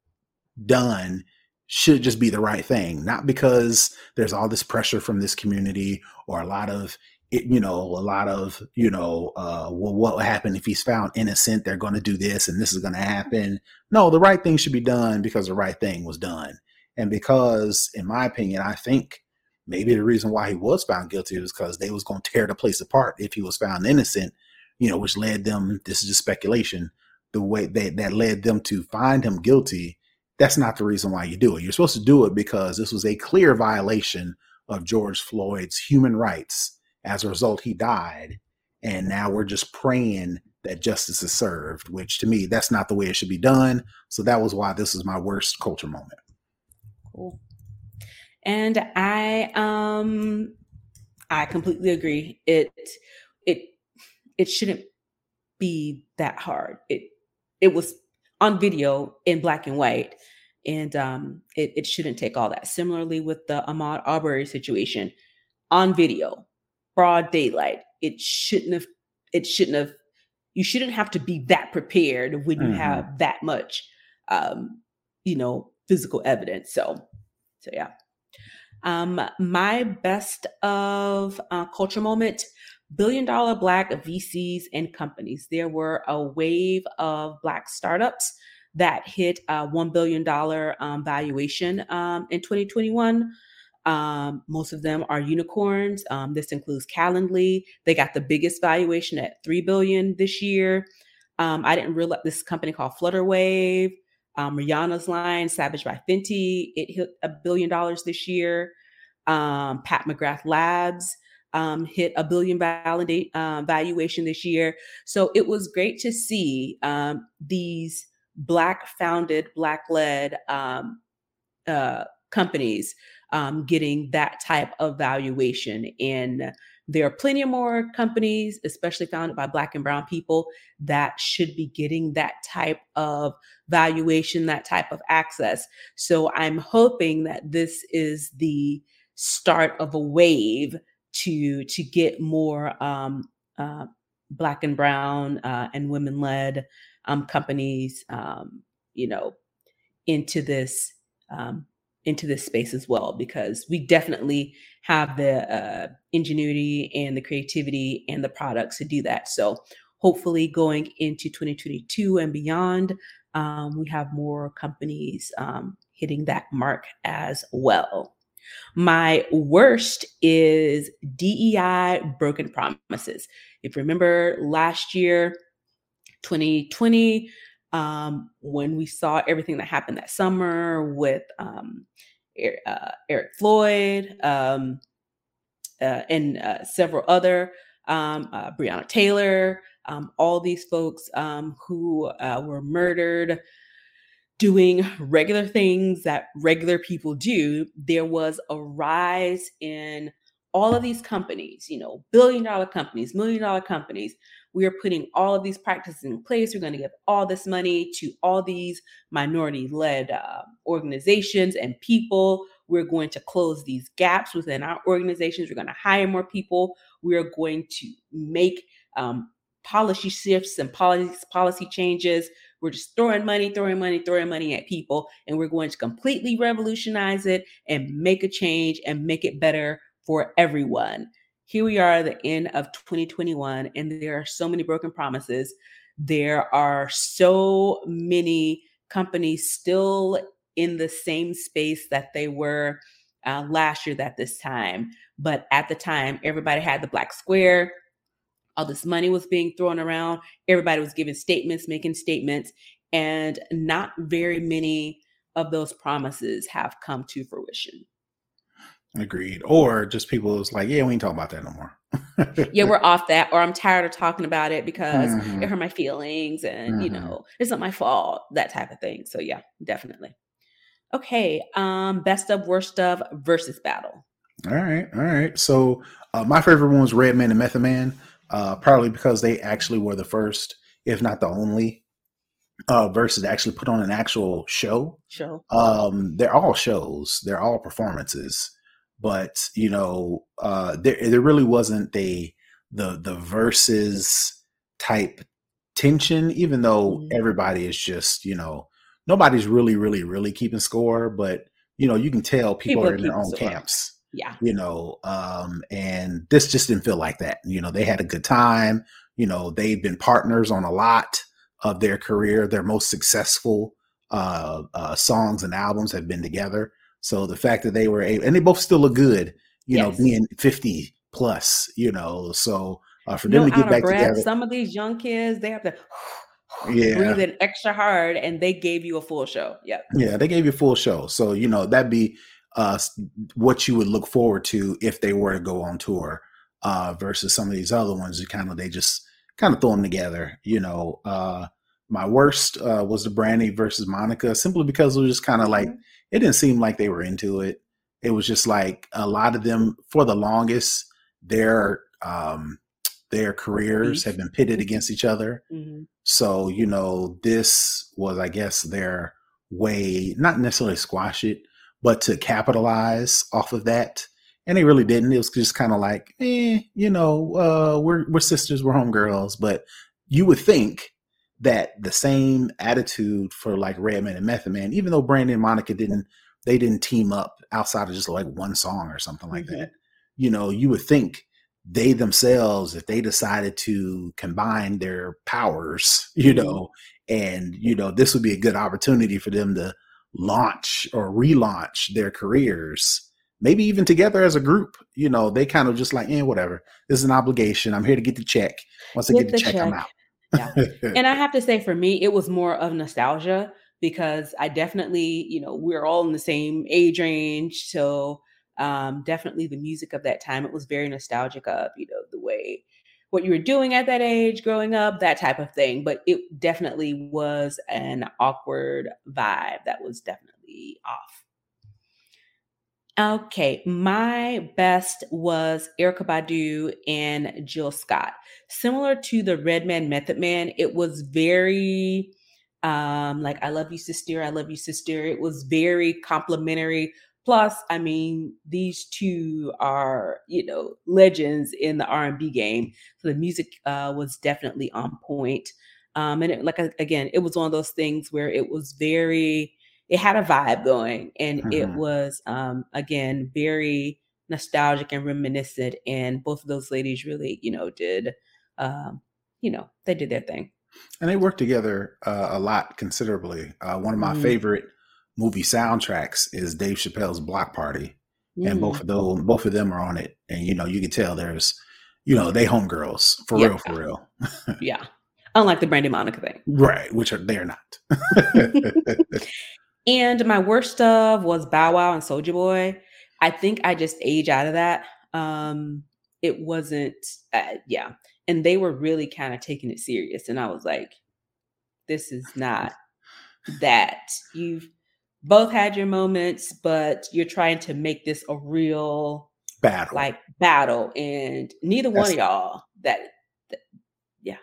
done should just be the right thing, not because there's all this pressure from this community or a lot of it, you know, a lot of, you know, uh, well, what will happen if he's found innocent? They're going to do this and this is going to happen. No, the right thing should be done because the right thing was done. And because, in my opinion, I think maybe the reason why he was found guilty was because they was going to tear the place apart if he was found innocent, you know, which led them, this is just speculation, the way that, that led them to find him guilty. That's not the reason why you do it. You're supposed to do it because this was a clear violation of George Floyd's human rights. As a result, he died. And now we're just praying that justice is served, which to me, that's not the way it should be done. So that was why this is my worst culture moment. Cool. And I um I completely agree. It it it shouldn't be that hard. It it was on video in black and white and um it, it shouldn't take all that. Similarly with the Ahmaud Arbery situation on video, broad daylight. It shouldn't have it shouldn't have you shouldn't have to be that prepared when you mm-hmm. have that much um you know physical evidence. So so yeah. Um, my best of uh, culture moment billion dollar black VCs and companies. There were a wave of black startups that hit a $1 billion um, valuation um, in 2021. Um, most of them are unicorns. Um, this includes Calendly. They got the biggest valuation at 3 billion this year. Um, I didn't realize this company called Flutterwave um, Rihanna's line, Savage by Fenty, it hit a billion dollars this year. Um, Pat McGrath Labs um, hit a billion validate, uh, valuation this year. So it was great to see um, these Black founded, Black led um, uh, companies um, getting that type of valuation. And there are plenty of more companies, especially founded by Black and Brown people, that should be getting that type of valuation, that type of access. So I'm hoping that this is the start of a wave to to get more um, uh, Black and Brown uh, and women led um, companies, um, you know, into this um, into this space as well because we definitely have the uh, ingenuity and the creativity and the products to do that. So hopefully going into 2022 and beyond, um, we have more companies um, hitting that mark as well. My worst is DEI broken promises. If you remember last year, 2020, um, when we saw everything that happened that summer with um, uh, Eric Floyd um, uh, and uh, several other, um, uh, Breonna Taylor, um, all these folks um, who uh, were murdered doing regular things that regular people do, there was a rise in all of these companies, you know, billion dollar companies, million dollar companies we are putting all of these practices in place. We're going to give all this money to all these minority led uh, organizations and people. We're going to close these gaps within our organizations. We're going to hire more people. We are going to make um, policy shifts and policy, policy changes. We're just throwing money, throwing money, throwing money at people, and we're going to completely revolutionize it and make a change and make it better for everyone here we are at the end of 2021 and there are so many broken promises. There are so many companies still in the same space that they were uh, last year at this time. But at the time everybody had the black square. All this money was being thrown around. Everybody was giving statements making statements and not very many of those promises have come to fruition Agreed. Or just people was like, yeah, we ain't talking about that no more. yeah, we're off that. Or I'm tired of talking about it because mm-hmm. it hurt my feelings and, mm-hmm. you know, it's not my fault, that type of thing. So, yeah, definitely. Okay, um, best of worst of Verzuz battle. All right, all right. So uh, my favorite one was Redman and Method Man, uh, probably because they actually were the first, if not the only, uh, Verzuz actually put on an actual show. Show. Um, they're all shows. They're all performances, but you know, uh, there there really wasn't a the the verses type tension, even though Mhm. everybody is just you know nobody's really really really keeping score, but you know you can tell people, People are are in their own score. camps Yeah. you know um and this just didn't feel like that you know they had a good time you know they've been partners on a lot of their career their most successful uh, uh songs and albums have been together so the fact that they were able and they both still look good you know being 50 plus you know so uh, for No them to get back breath. together Some of these young kids, they have to (sighs) (sighs) Yeah. breathe in extra hard, and they gave you a full show. Yep. Yeah, they gave you a full show. So, you know, that'd be uh what you would look forward to if they were to go on tour uh versus some of these other ones you kind of they just kind of throw them together, you know. Uh my worst uh was the Brandy versus Monica simply because it was just kind of like Mhm. It didn't seem like they were into it. It was just like a lot of them for the longest their um their careers have been pitted against each other. Mhm. So, you know, this was, I guess, their way, not necessarily squash it, but to capitalize off of that. And they really didn't. It was just kind of like, eh, you know, uh, we're we're sisters, we're homegirls. But you would think that the same attitude for like Redman and Method Man, even though Brandon and Monica didn't, they didn't team up outside of just like one song or something like Mhm. that. You know, you would think they themselves, if they decided to combine their powers, (laughs) you Mhm. know, and you know, this would be a good opportunity for them to launch or relaunch their careers, maybe even together as a group. You know, they kind of just like, eh, whatever. This is an obligation. I'm here to get the check. Once I Get get the, the check, I'm out. Yeah. (laughs) and I have to say, for me, it was more of nostalgia because I definitely, you know, we're all in the same age range. So um, definitely the music of that time, it was very nostalgic of, you know, the way what you were doing at that age growing up, that type of thing. But it definitely was an awkward vibe that was definitely off. Okay, my best was Erykah Badu and Jill Scott. Similar to the Redman Method Man, it was very um like I love you sister, I love you sister. It was very complimentary. Plus, I mean, these two are, you know, legends in the R&B game. So the music uh was definitely on point. Um and it, like again, it was one of those things where it was very it had a vibe going and it Mhm. was um again very nostalgic and reminiscent and both of those ladies really you know did um you know they did their thing And they worked together uh, a lot considerably. Uh, one of my Mhm. favorite movie soundtracks is Dave Chappelle's Block Party. and Mm. both of those both of them are on it and you know you can tell there's you know they homegirls for Yeah. real for real yeah unlike the brandy monica thing right which are they're not (laughs) (laughs) and my worst of was bow wow and Soulja Boy. I think i just age out of that. Um it wasn't uh, yeah. And they were really kind of taking it serious and i was like this is not that. You've both had your moments but you're trying to make this a real battle. like battle and neither one of y'all that, that yeah.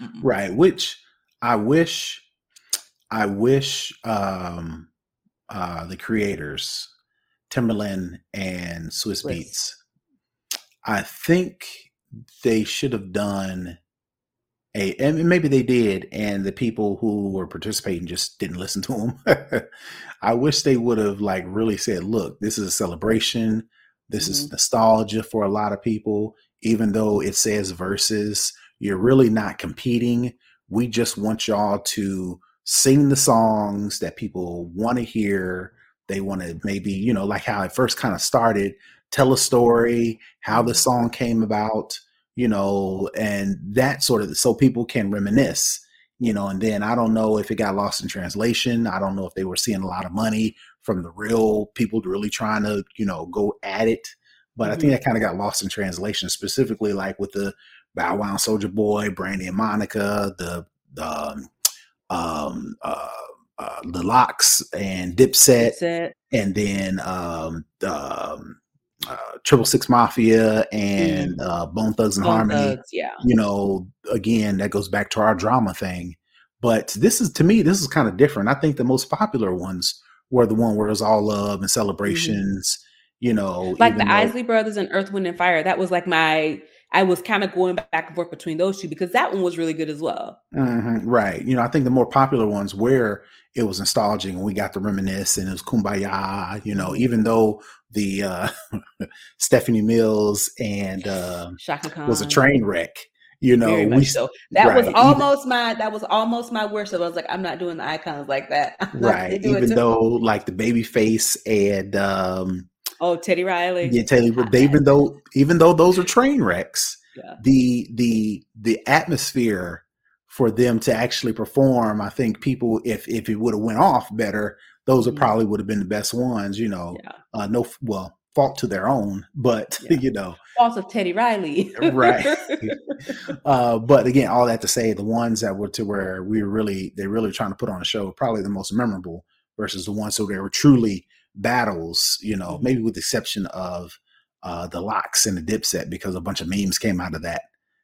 Mm-mm. right which i wish i wish um uh the creators Timbaland and Swizz Swizz. Beatz i think they should have done a and maybe they did and the people who were participating just didn't listen to them (laughs) i wish they would have like really said look this is a celebration this is Mhm. nostalgia for a lot of people even though it says verses you're really not competing we just want y'all to sing the songs that people want to hear they want to maybe you know like how it first kind of started tell a story how the song came about you know and that sort of so people can reminisce you know and then i don't know if it got lost in translation i don't know if they were seeing a lot of money from the real people really trying to you know go at it but i think Mhm. that kind of got lost in translation specifically like with the bow wow Soulja Boy brandy and monica the the um, um uh uh, the LOX and Dipset, Dipset. and then um, um, uh, Triple Six Mafia and uh, Bone Thugs and Bone Harmony. Thugs, yeah. You know, again, that goes back to our drama thing. But this is to me, this is kind of different. I think the most popular ones were the one where it was all love and celebrations. You know, Mm-hmm. Like the though- Isley Brothers and Earth, Wind and Fire. That was like my. I was kind of going back and forth between those two because that one was really good as well. Mhm, right. You know, I think the more popular ones where it was nostalgic and we got to reminisce and it was kumbaya, you know, even though the uh (laughs) Stephanie Mills and uh Chaka Khan was a train wreck, you know, we so. That was right, even- almost my. That was almost my worst. So I was like, I'm not doing the icons like that. (laughs) I'm right, even though like the Babyface and um oh Teddy Riley. yeah, Teddy. but they, even though even though those are train wrecks, Yeah. the the the atmosphere for them to actually perform, I think people if if it would have went off better, those would Mhm. probably would have been the best ones, you know. Yeah. Uh no well, fault to their own, but (laughs) Yeah. you know, Also Teddy Riley. Right. (laughs) (laughs) uh but again, all that to say the ones that were to where we were really they really trying to put on a show, probably the most memorable versus the ones so they were truly battles, you know, Mhm. maybe with the exception of uh the LOX and the dipset because a bunch of memes came out of that.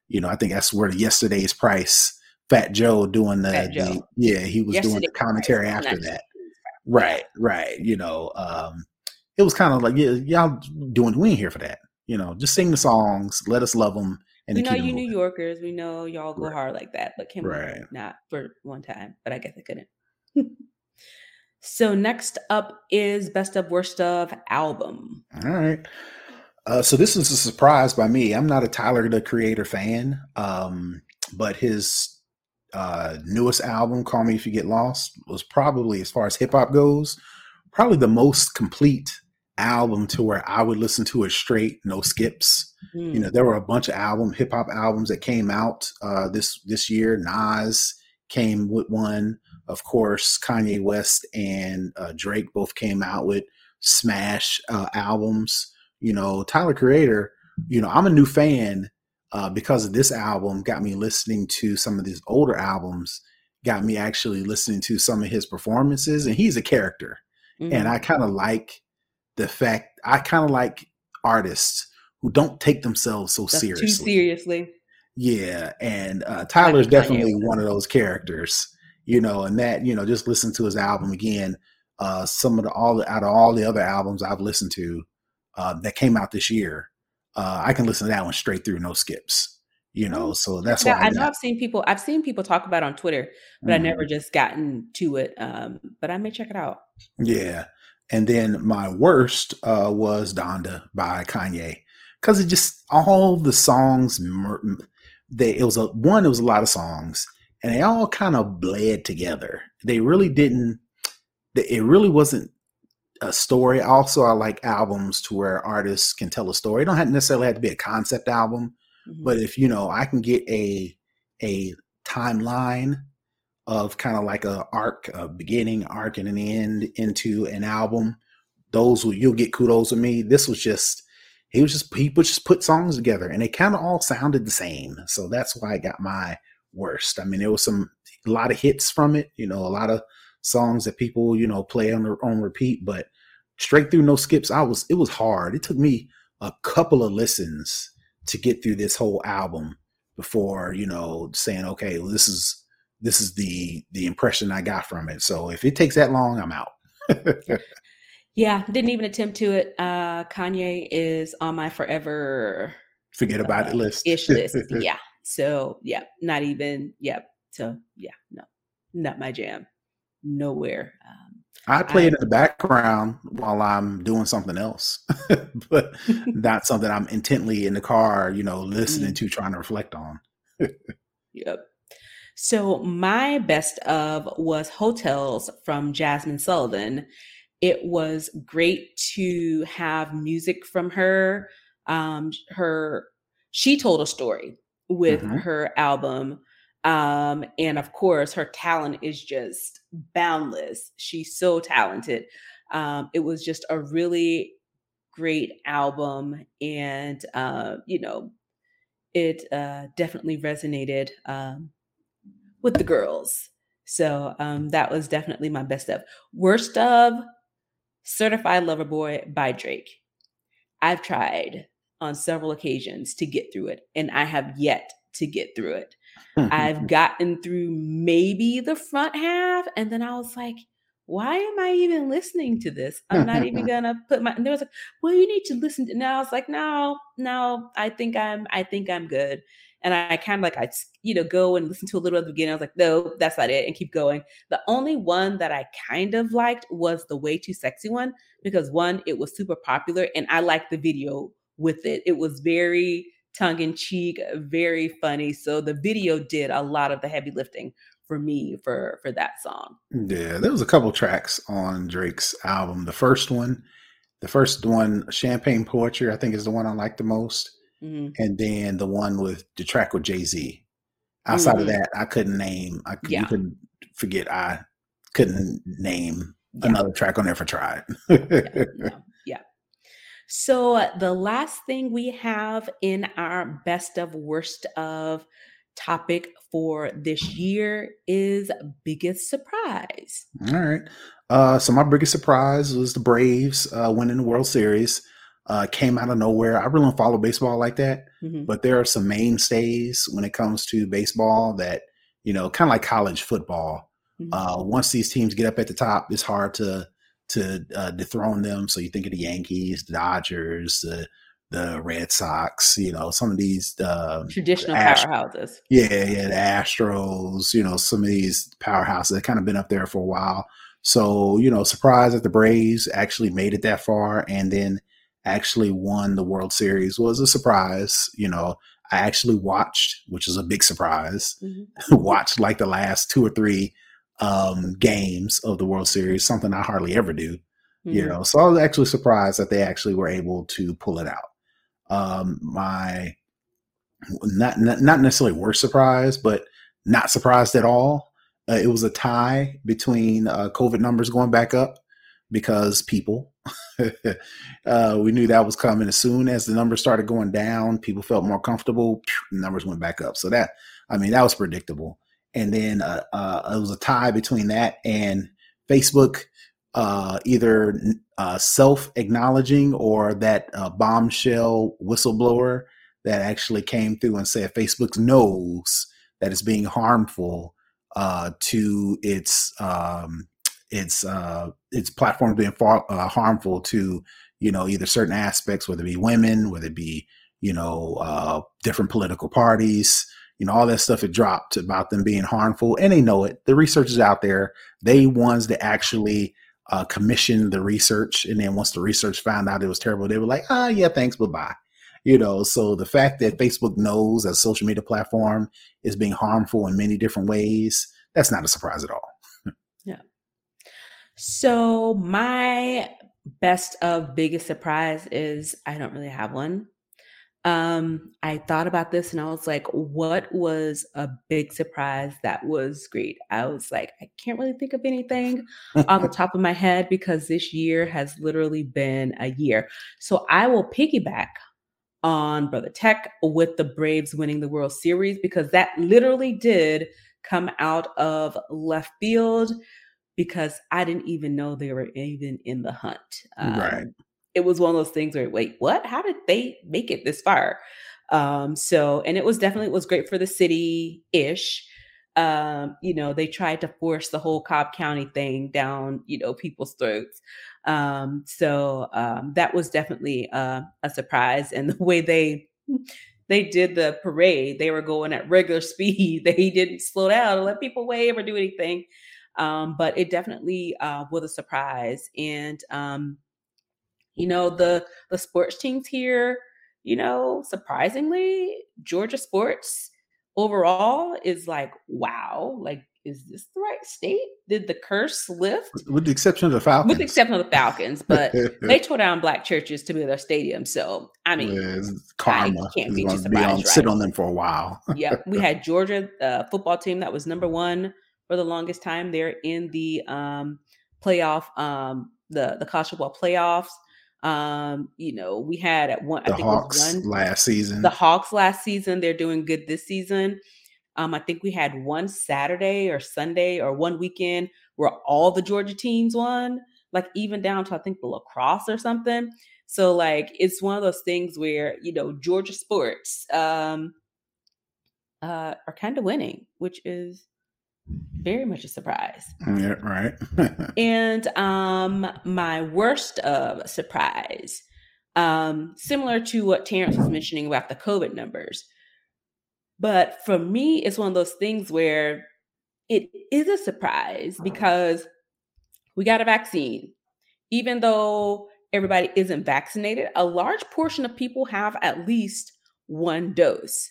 You know, I think that's where yesterday's price, Fat Joe doing the, Fat the yeah, he was doing the commentary Price, after that. Right, right. You know, um, it was kind of like, yeah, y'all doing, we ain't here for that. You know, just sing the songs, let us love them, and we know you New. Yorkers. We know y'all go Right. hard like that, but can Right. we not for one time? But I guess I couldn't. (laughs) so next up is best of worst of album. All right. Uh, so this is a surprise by me. I'm not a Tyler the Creator fan, um, but his uh, newest album, "Call Me If You Get Lost," was probably, as far as hip hop goes, probably the most complete album to where I would listen to it straight, no skips. Hmm. you know there were a bunch of album hip hop albums that came out uh this this year nas came with one of course kanye west and uh, drake both came out with smash uh, albums you know tyler creator you know i'm a new fan uh, because of this album got me listening to some of these older albums got me actually listening to some of his performances and he's a character Mhm. and I kind of like the fact I kind of like artists who don't take themselves so That's seriously. too seriously. Yeah, and uh, Tyler's definitely one of those characters, you know. And that you know, just listen to his album again. Uh, some of the all the, out of all the other albums I've listened to uh, that came out this year, uh, I can listen to that one straight through, no skips. You know, so that's Yeah, why I, I know I've seen people. I've seen people talk about on Twitter, but I Mhm. never just gotten to it. Um, but I may check it out. Yeah. And then my worst uh, was Donda by Kanye because it just all the songs they it was a one it was a lot of songs and they all kind of bled together. They really didn't. It really wasn't a story. Also, I like albums to where artists can tell a story. It don't have necessarily have to be a concept album, Mhm. but if you know I can get a a timeline of kind of like a arc, a beginning, arc, and an end into an album, those will you'll get kudos with me. This was just he was just he just put songs together and they kind of all sounded the same. So that's why I got my worst. I mean, there was some a lot of hits from it, you know, a lot of songs that people, you know, play on their on repeat, but straight through no skips, I was it was hard. It took me a couple of listens to get through this whole album before, you know, saying, okay, well, this is this is the the impression I got from it. So if it takes that long, I'm out. (laughs) yeah, didn't even attempt to it. Uh, Kanye is on my forever Forget about it uh, list. ish list. (laughs) yeah. So yeah, not even. Yep. So yeah, no, not my jam. Nowhere. Um, I play I- it in the background while I'm doing something else, (laughs) but (laughs) not something I'm intently in the car, you know, listening to, trying to reflect on. Yep. So my best of was Heaux Tales from Jazmine Sullivan. It was great to have music from her. Um, her she told a story with Mhm. her album. Um, and of course, her talent is just boundless. She's so talented. Um, it was just a really great album, and uh, you know, it uh, definitely resonated um, with the girls. So um, that was definitely my best of. Worst of Certified Lover Boy by Drake. I've tried on several occasions to get through it, and I have yet to get through it. I've (laughs) gotten through maybe the front half, and then I was like, why am I even listening to this? I'm not even (laughs) gonna put my. And there was like, well, you need to listen to. Now I was like, no, no, I think I'm, I think I'm good. And I, I kind of like, I, you know, go and listen to a little at the beginning. I was like, no, that's not it, and keep going. The only one that I kind of liked was the way too sexy one because one, it was super popular, and I liked the video with it. It was very tongue in cheek, very funny. So the video did a lot of the heavy lifting for me for for that song. Yeah, there was a couple tracks on Drake's album. The first one, the first one, Champagne Poetry, I think is the one I like the most. Mm-hmm. And then the one with the track with Jay Z. Outside mm-hmm. of that, I couldn't name. I yeah. couldn't forget. I couldn't name yeah. another track on there for yeah, no, yeah. (laughs) So uh, the last thing we have in our best of worst of topic for this year is biggest surprise. All right. Uh, so my biggest surprise was the Braves uh, winning the World Series. Uh, came out of nowhere. I really don't follow baseball like that, mm-hmm. but there are some mainstays when it comes to baseball that you know, kind of like college football. Mm-hmm. Uh, once these teams get up at the top, it's hard to to uh, dethrone them. So you think of the Yankees, the Dodgers, the the Red Sox, you know, some of these uh, traditional Ast- powerhouses. Yeah, yeah, the Astros, you know, some of these powerhouses that kind of been up there for a while. So, you know, surprised that the Braves actually made it that far and then actually won the World Series was a surprise. You know, I actually watched, which is a big surprise, mm-hmm. (laughs) watched like the last two or three um, games of the World Series, something I hardly ever do. Mm-hmm. You know, so I was actually surprised that they actually were able to pull it out um, my not, not, not necessarily worst surprise, but not surprised at all. Uh, it was a tie between uh, COVID numbers going back up because people. (laughs) uh, we knew that was coming. As soon as the numbers started going down, people felt more comfortable. Phew, numbers went back up. So that, I mean, that was predictable. And then uh, uh, it was a tie between that and Facebook uh, either uh, self acknowledging or that uh, bombshell whistleblower that actually came through and said Facebook knows that it's being harmful uh, to its um, its its platform being far, harmful to you know either certain aspects, whether it be women, whether it be you know different political parties you know all that stuff it dropped about them being harmful and they know it the research is out there they ones that actually uh, commissioned the research, and then once the research found out it was terrible, they were like, "Ah, oh, yeah, thanks, bye bye." You know, so the fact that Facebook knows as a social media platform is being harmful in many different ways, that's not a surprise at all. yeah. So my best of biggest surprise is I don't really have one um i thought about this and i was like what was a big surprise that was great? I was like i can't really think of anything on the (laughs) top of my head because this year has literally been a year. So i will piggyback on brother tech with the braves winning the world series because that literally did come out of left field because i didn't even know they were even in the hunt. Um, right it was one of those things where wait what? How did they make it this far? Um so and it was definitely it was great for the city ish um you know they tried to force the whole cobb county thing down you know people's throats. Um so um that was definitely uh, a surprise and (laughs) the way they they did the parade they were going at regular (laughs) speed. They didn't slow down or let people wave or do anything. Um but it definitely uh was a surprise and um you know, the the sports teams here, you know, surprisingly, Georgia sports overall is like, wow, like is this the right state? Did the curse lift? With the exception of the Falcons. With the exception of the Falcons, (laughs) but they tore down black churches to build their stadium. So I mean, yeah, karma. I can't be too surprised. On, right? Sit on them for a while. yeah, we (laughs) had Georgia uh, football team that was number one for the longest time. They're in the um, playoff, um, the the college football playoffs. Um, you know, we had at one, the I think Hawks one last season. The Hawks last season, they're doing good this season. Um, I think we had one Saturday or Sunday or one weekend where all the Georgia teams won, like even down to I think the lacrosse or something. So like it's one of those things where you know Georgia sports um, uh, are kind of winning, which is very much a surprise. Yeah, right. (laughs) and um, my worst of surprise, um, similar to what Terrence was mentioning about the COVID numbers. But for me, it's one of those things where it is a surprise because we got a vaccine. Even though everybody isn't vaccinated, a large portion of people have at least one dose.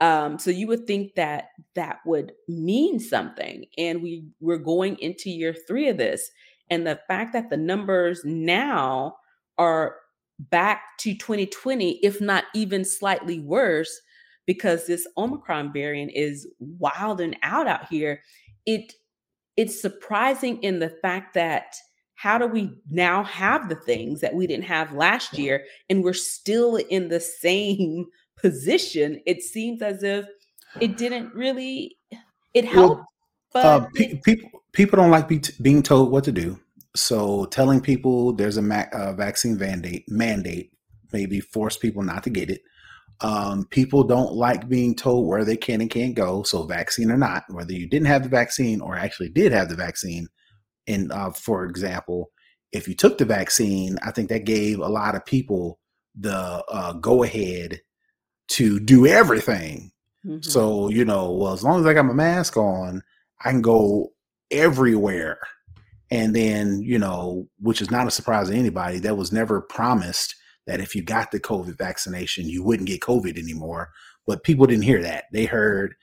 Um, so you would think that that would mean something. And we we're going into year three of this. And the fact that the numbers now are back to 2020, if not even slightly worse, because this Omicron variant is wild and out out here. It it's surprising in the fact that how do we now have the things that we didn't have last year and we're still in the (laughs) same position, it seems as if it didn't really it helped. Well, uh, pe- people people don't like be t- being told what to do. So telling people there's a ma- uh, vaccine mandate mandate maybe force people not to get it. Um, people don't like being told where they can and can't go. So vaccine or not, whether you didn't have the vaccine or actually did have the vaccine. And uh, for example, if you took the vaccine, I think that gave a lot of people the uh, go ahead to do everything. Mm-hmm. So, you know, well, as long as I got my mask on, I can go everywhere. And then, you know, which is not a surprise to anybody, that was never promised that if you got the COVID vaccination, you wouldn't get COVID anymore. But people didn't hear that. They heard,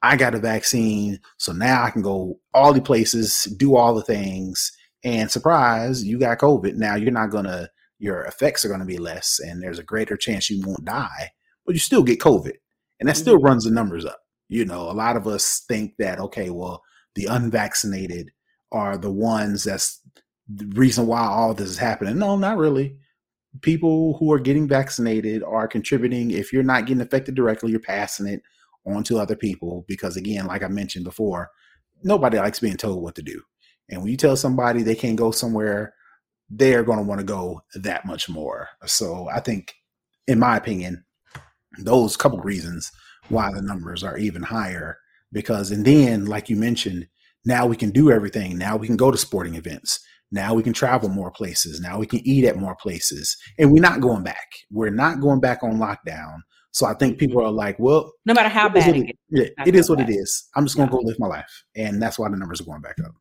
I got a vaccine, so now I can go all the places, do all the things, and surprise, you got COVID. Now you're not gonna, your effects are gonna be less, and there's a greater chance you won't die but you still get COVID. And that mm-hmm. still runs the numbers up. You know, a lot of us think that, okay, well, the unvaccinated are the ones that's the reason why all this is happening. No, not really. People who are getting vaccinated are contributing. If you're not getting affected directly, you're passing it on to other people because, again, like I mentioned before, nobody likes being told what to do. And when you tell somebody they can't go somewhere, they're going to want to go that much more. So I think, in my opinion, those couple reasons why the numbers are even higher because and then like you mentioned now we can do everything. Now we can go to sporting events. Now we can travel more places. Now we can eat at more places. And we're not going back. We're not going back on lockdown. So i think people are like well no matter how bad it, it, it is what it is. I'm just going to yeah. go live my life. And that's why the numbers are going back up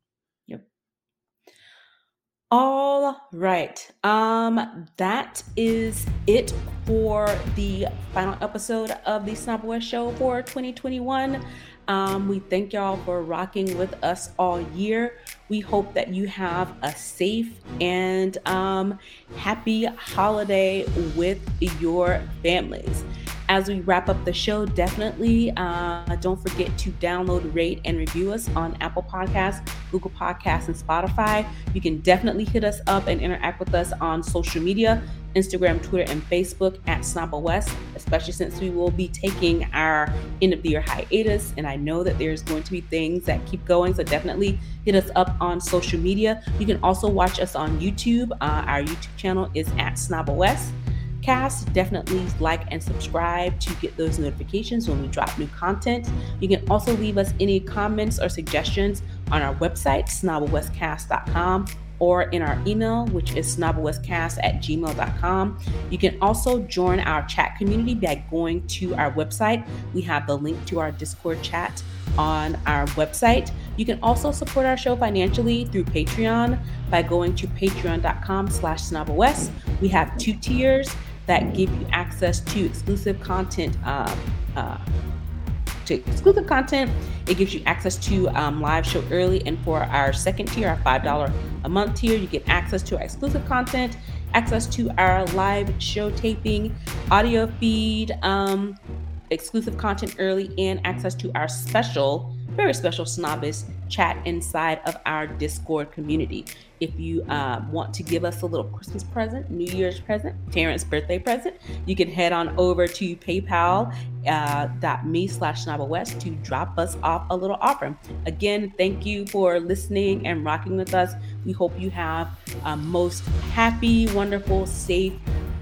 all right. Um, that is it for the final episode of the Snob West Show for 2021. Um, we thank y'all for rocking with us all year. We hope that you have a safe and um, happy holiday with your families as we wrap up the show, definitely uh, don't forget to download, rate, and review us on Apple Podcasts, Google Podcasts, and Spotify. You can definitely hit us up and interact with us on social media Instagram, Twitter, and Facebook at Snobba West, especially since we will be taking our end of the year hiatus. And I know that there's going to be things that keep going. So definitely hit us up on social media. You can also watch us on YouTube. Uh, our YouTube channel is at Snobba West podcast, definitely like and subscribe to get those notifications when we drop new content. You can also leave us any comments or suggestions on our website, snobblewestcast.com, or in our email, which is snobblewestcast at gmail.com. You can also join our chat community by going to our website. We have the link to our Discord chat on our website. You can also support our show financially through Patreon by going to patreon.com slash snobblewest. We have two tiers that give you access to exclusive content. Um, uh, to exclusive content, it gives you access to um, live show early. And for our second tier, our $5 a month tier, you get access to our exclusive content, access to our live show taping, audio feed, um, exclusive content early, and access to our special very special snobbish chat inside of our Discord community. If you uh, want to give us a little Christmas present, New Year's present, Terrence birthday present, you can head on over to paypal.me uh, slash west to drop us off a little offer. Again, thank you for listening and rocking with us. We hope you have a most happy, wonderful, safe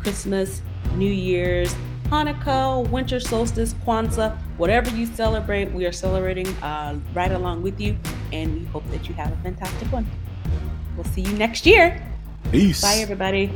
Christmas, New Year's, Hanukkah, winter solstice, Kwanzaa, whatever you celebrate, we are celebrating uh, right along with you. And we hope that you have a fantastic one. We'll see you next year. Peace. Bye, everybody.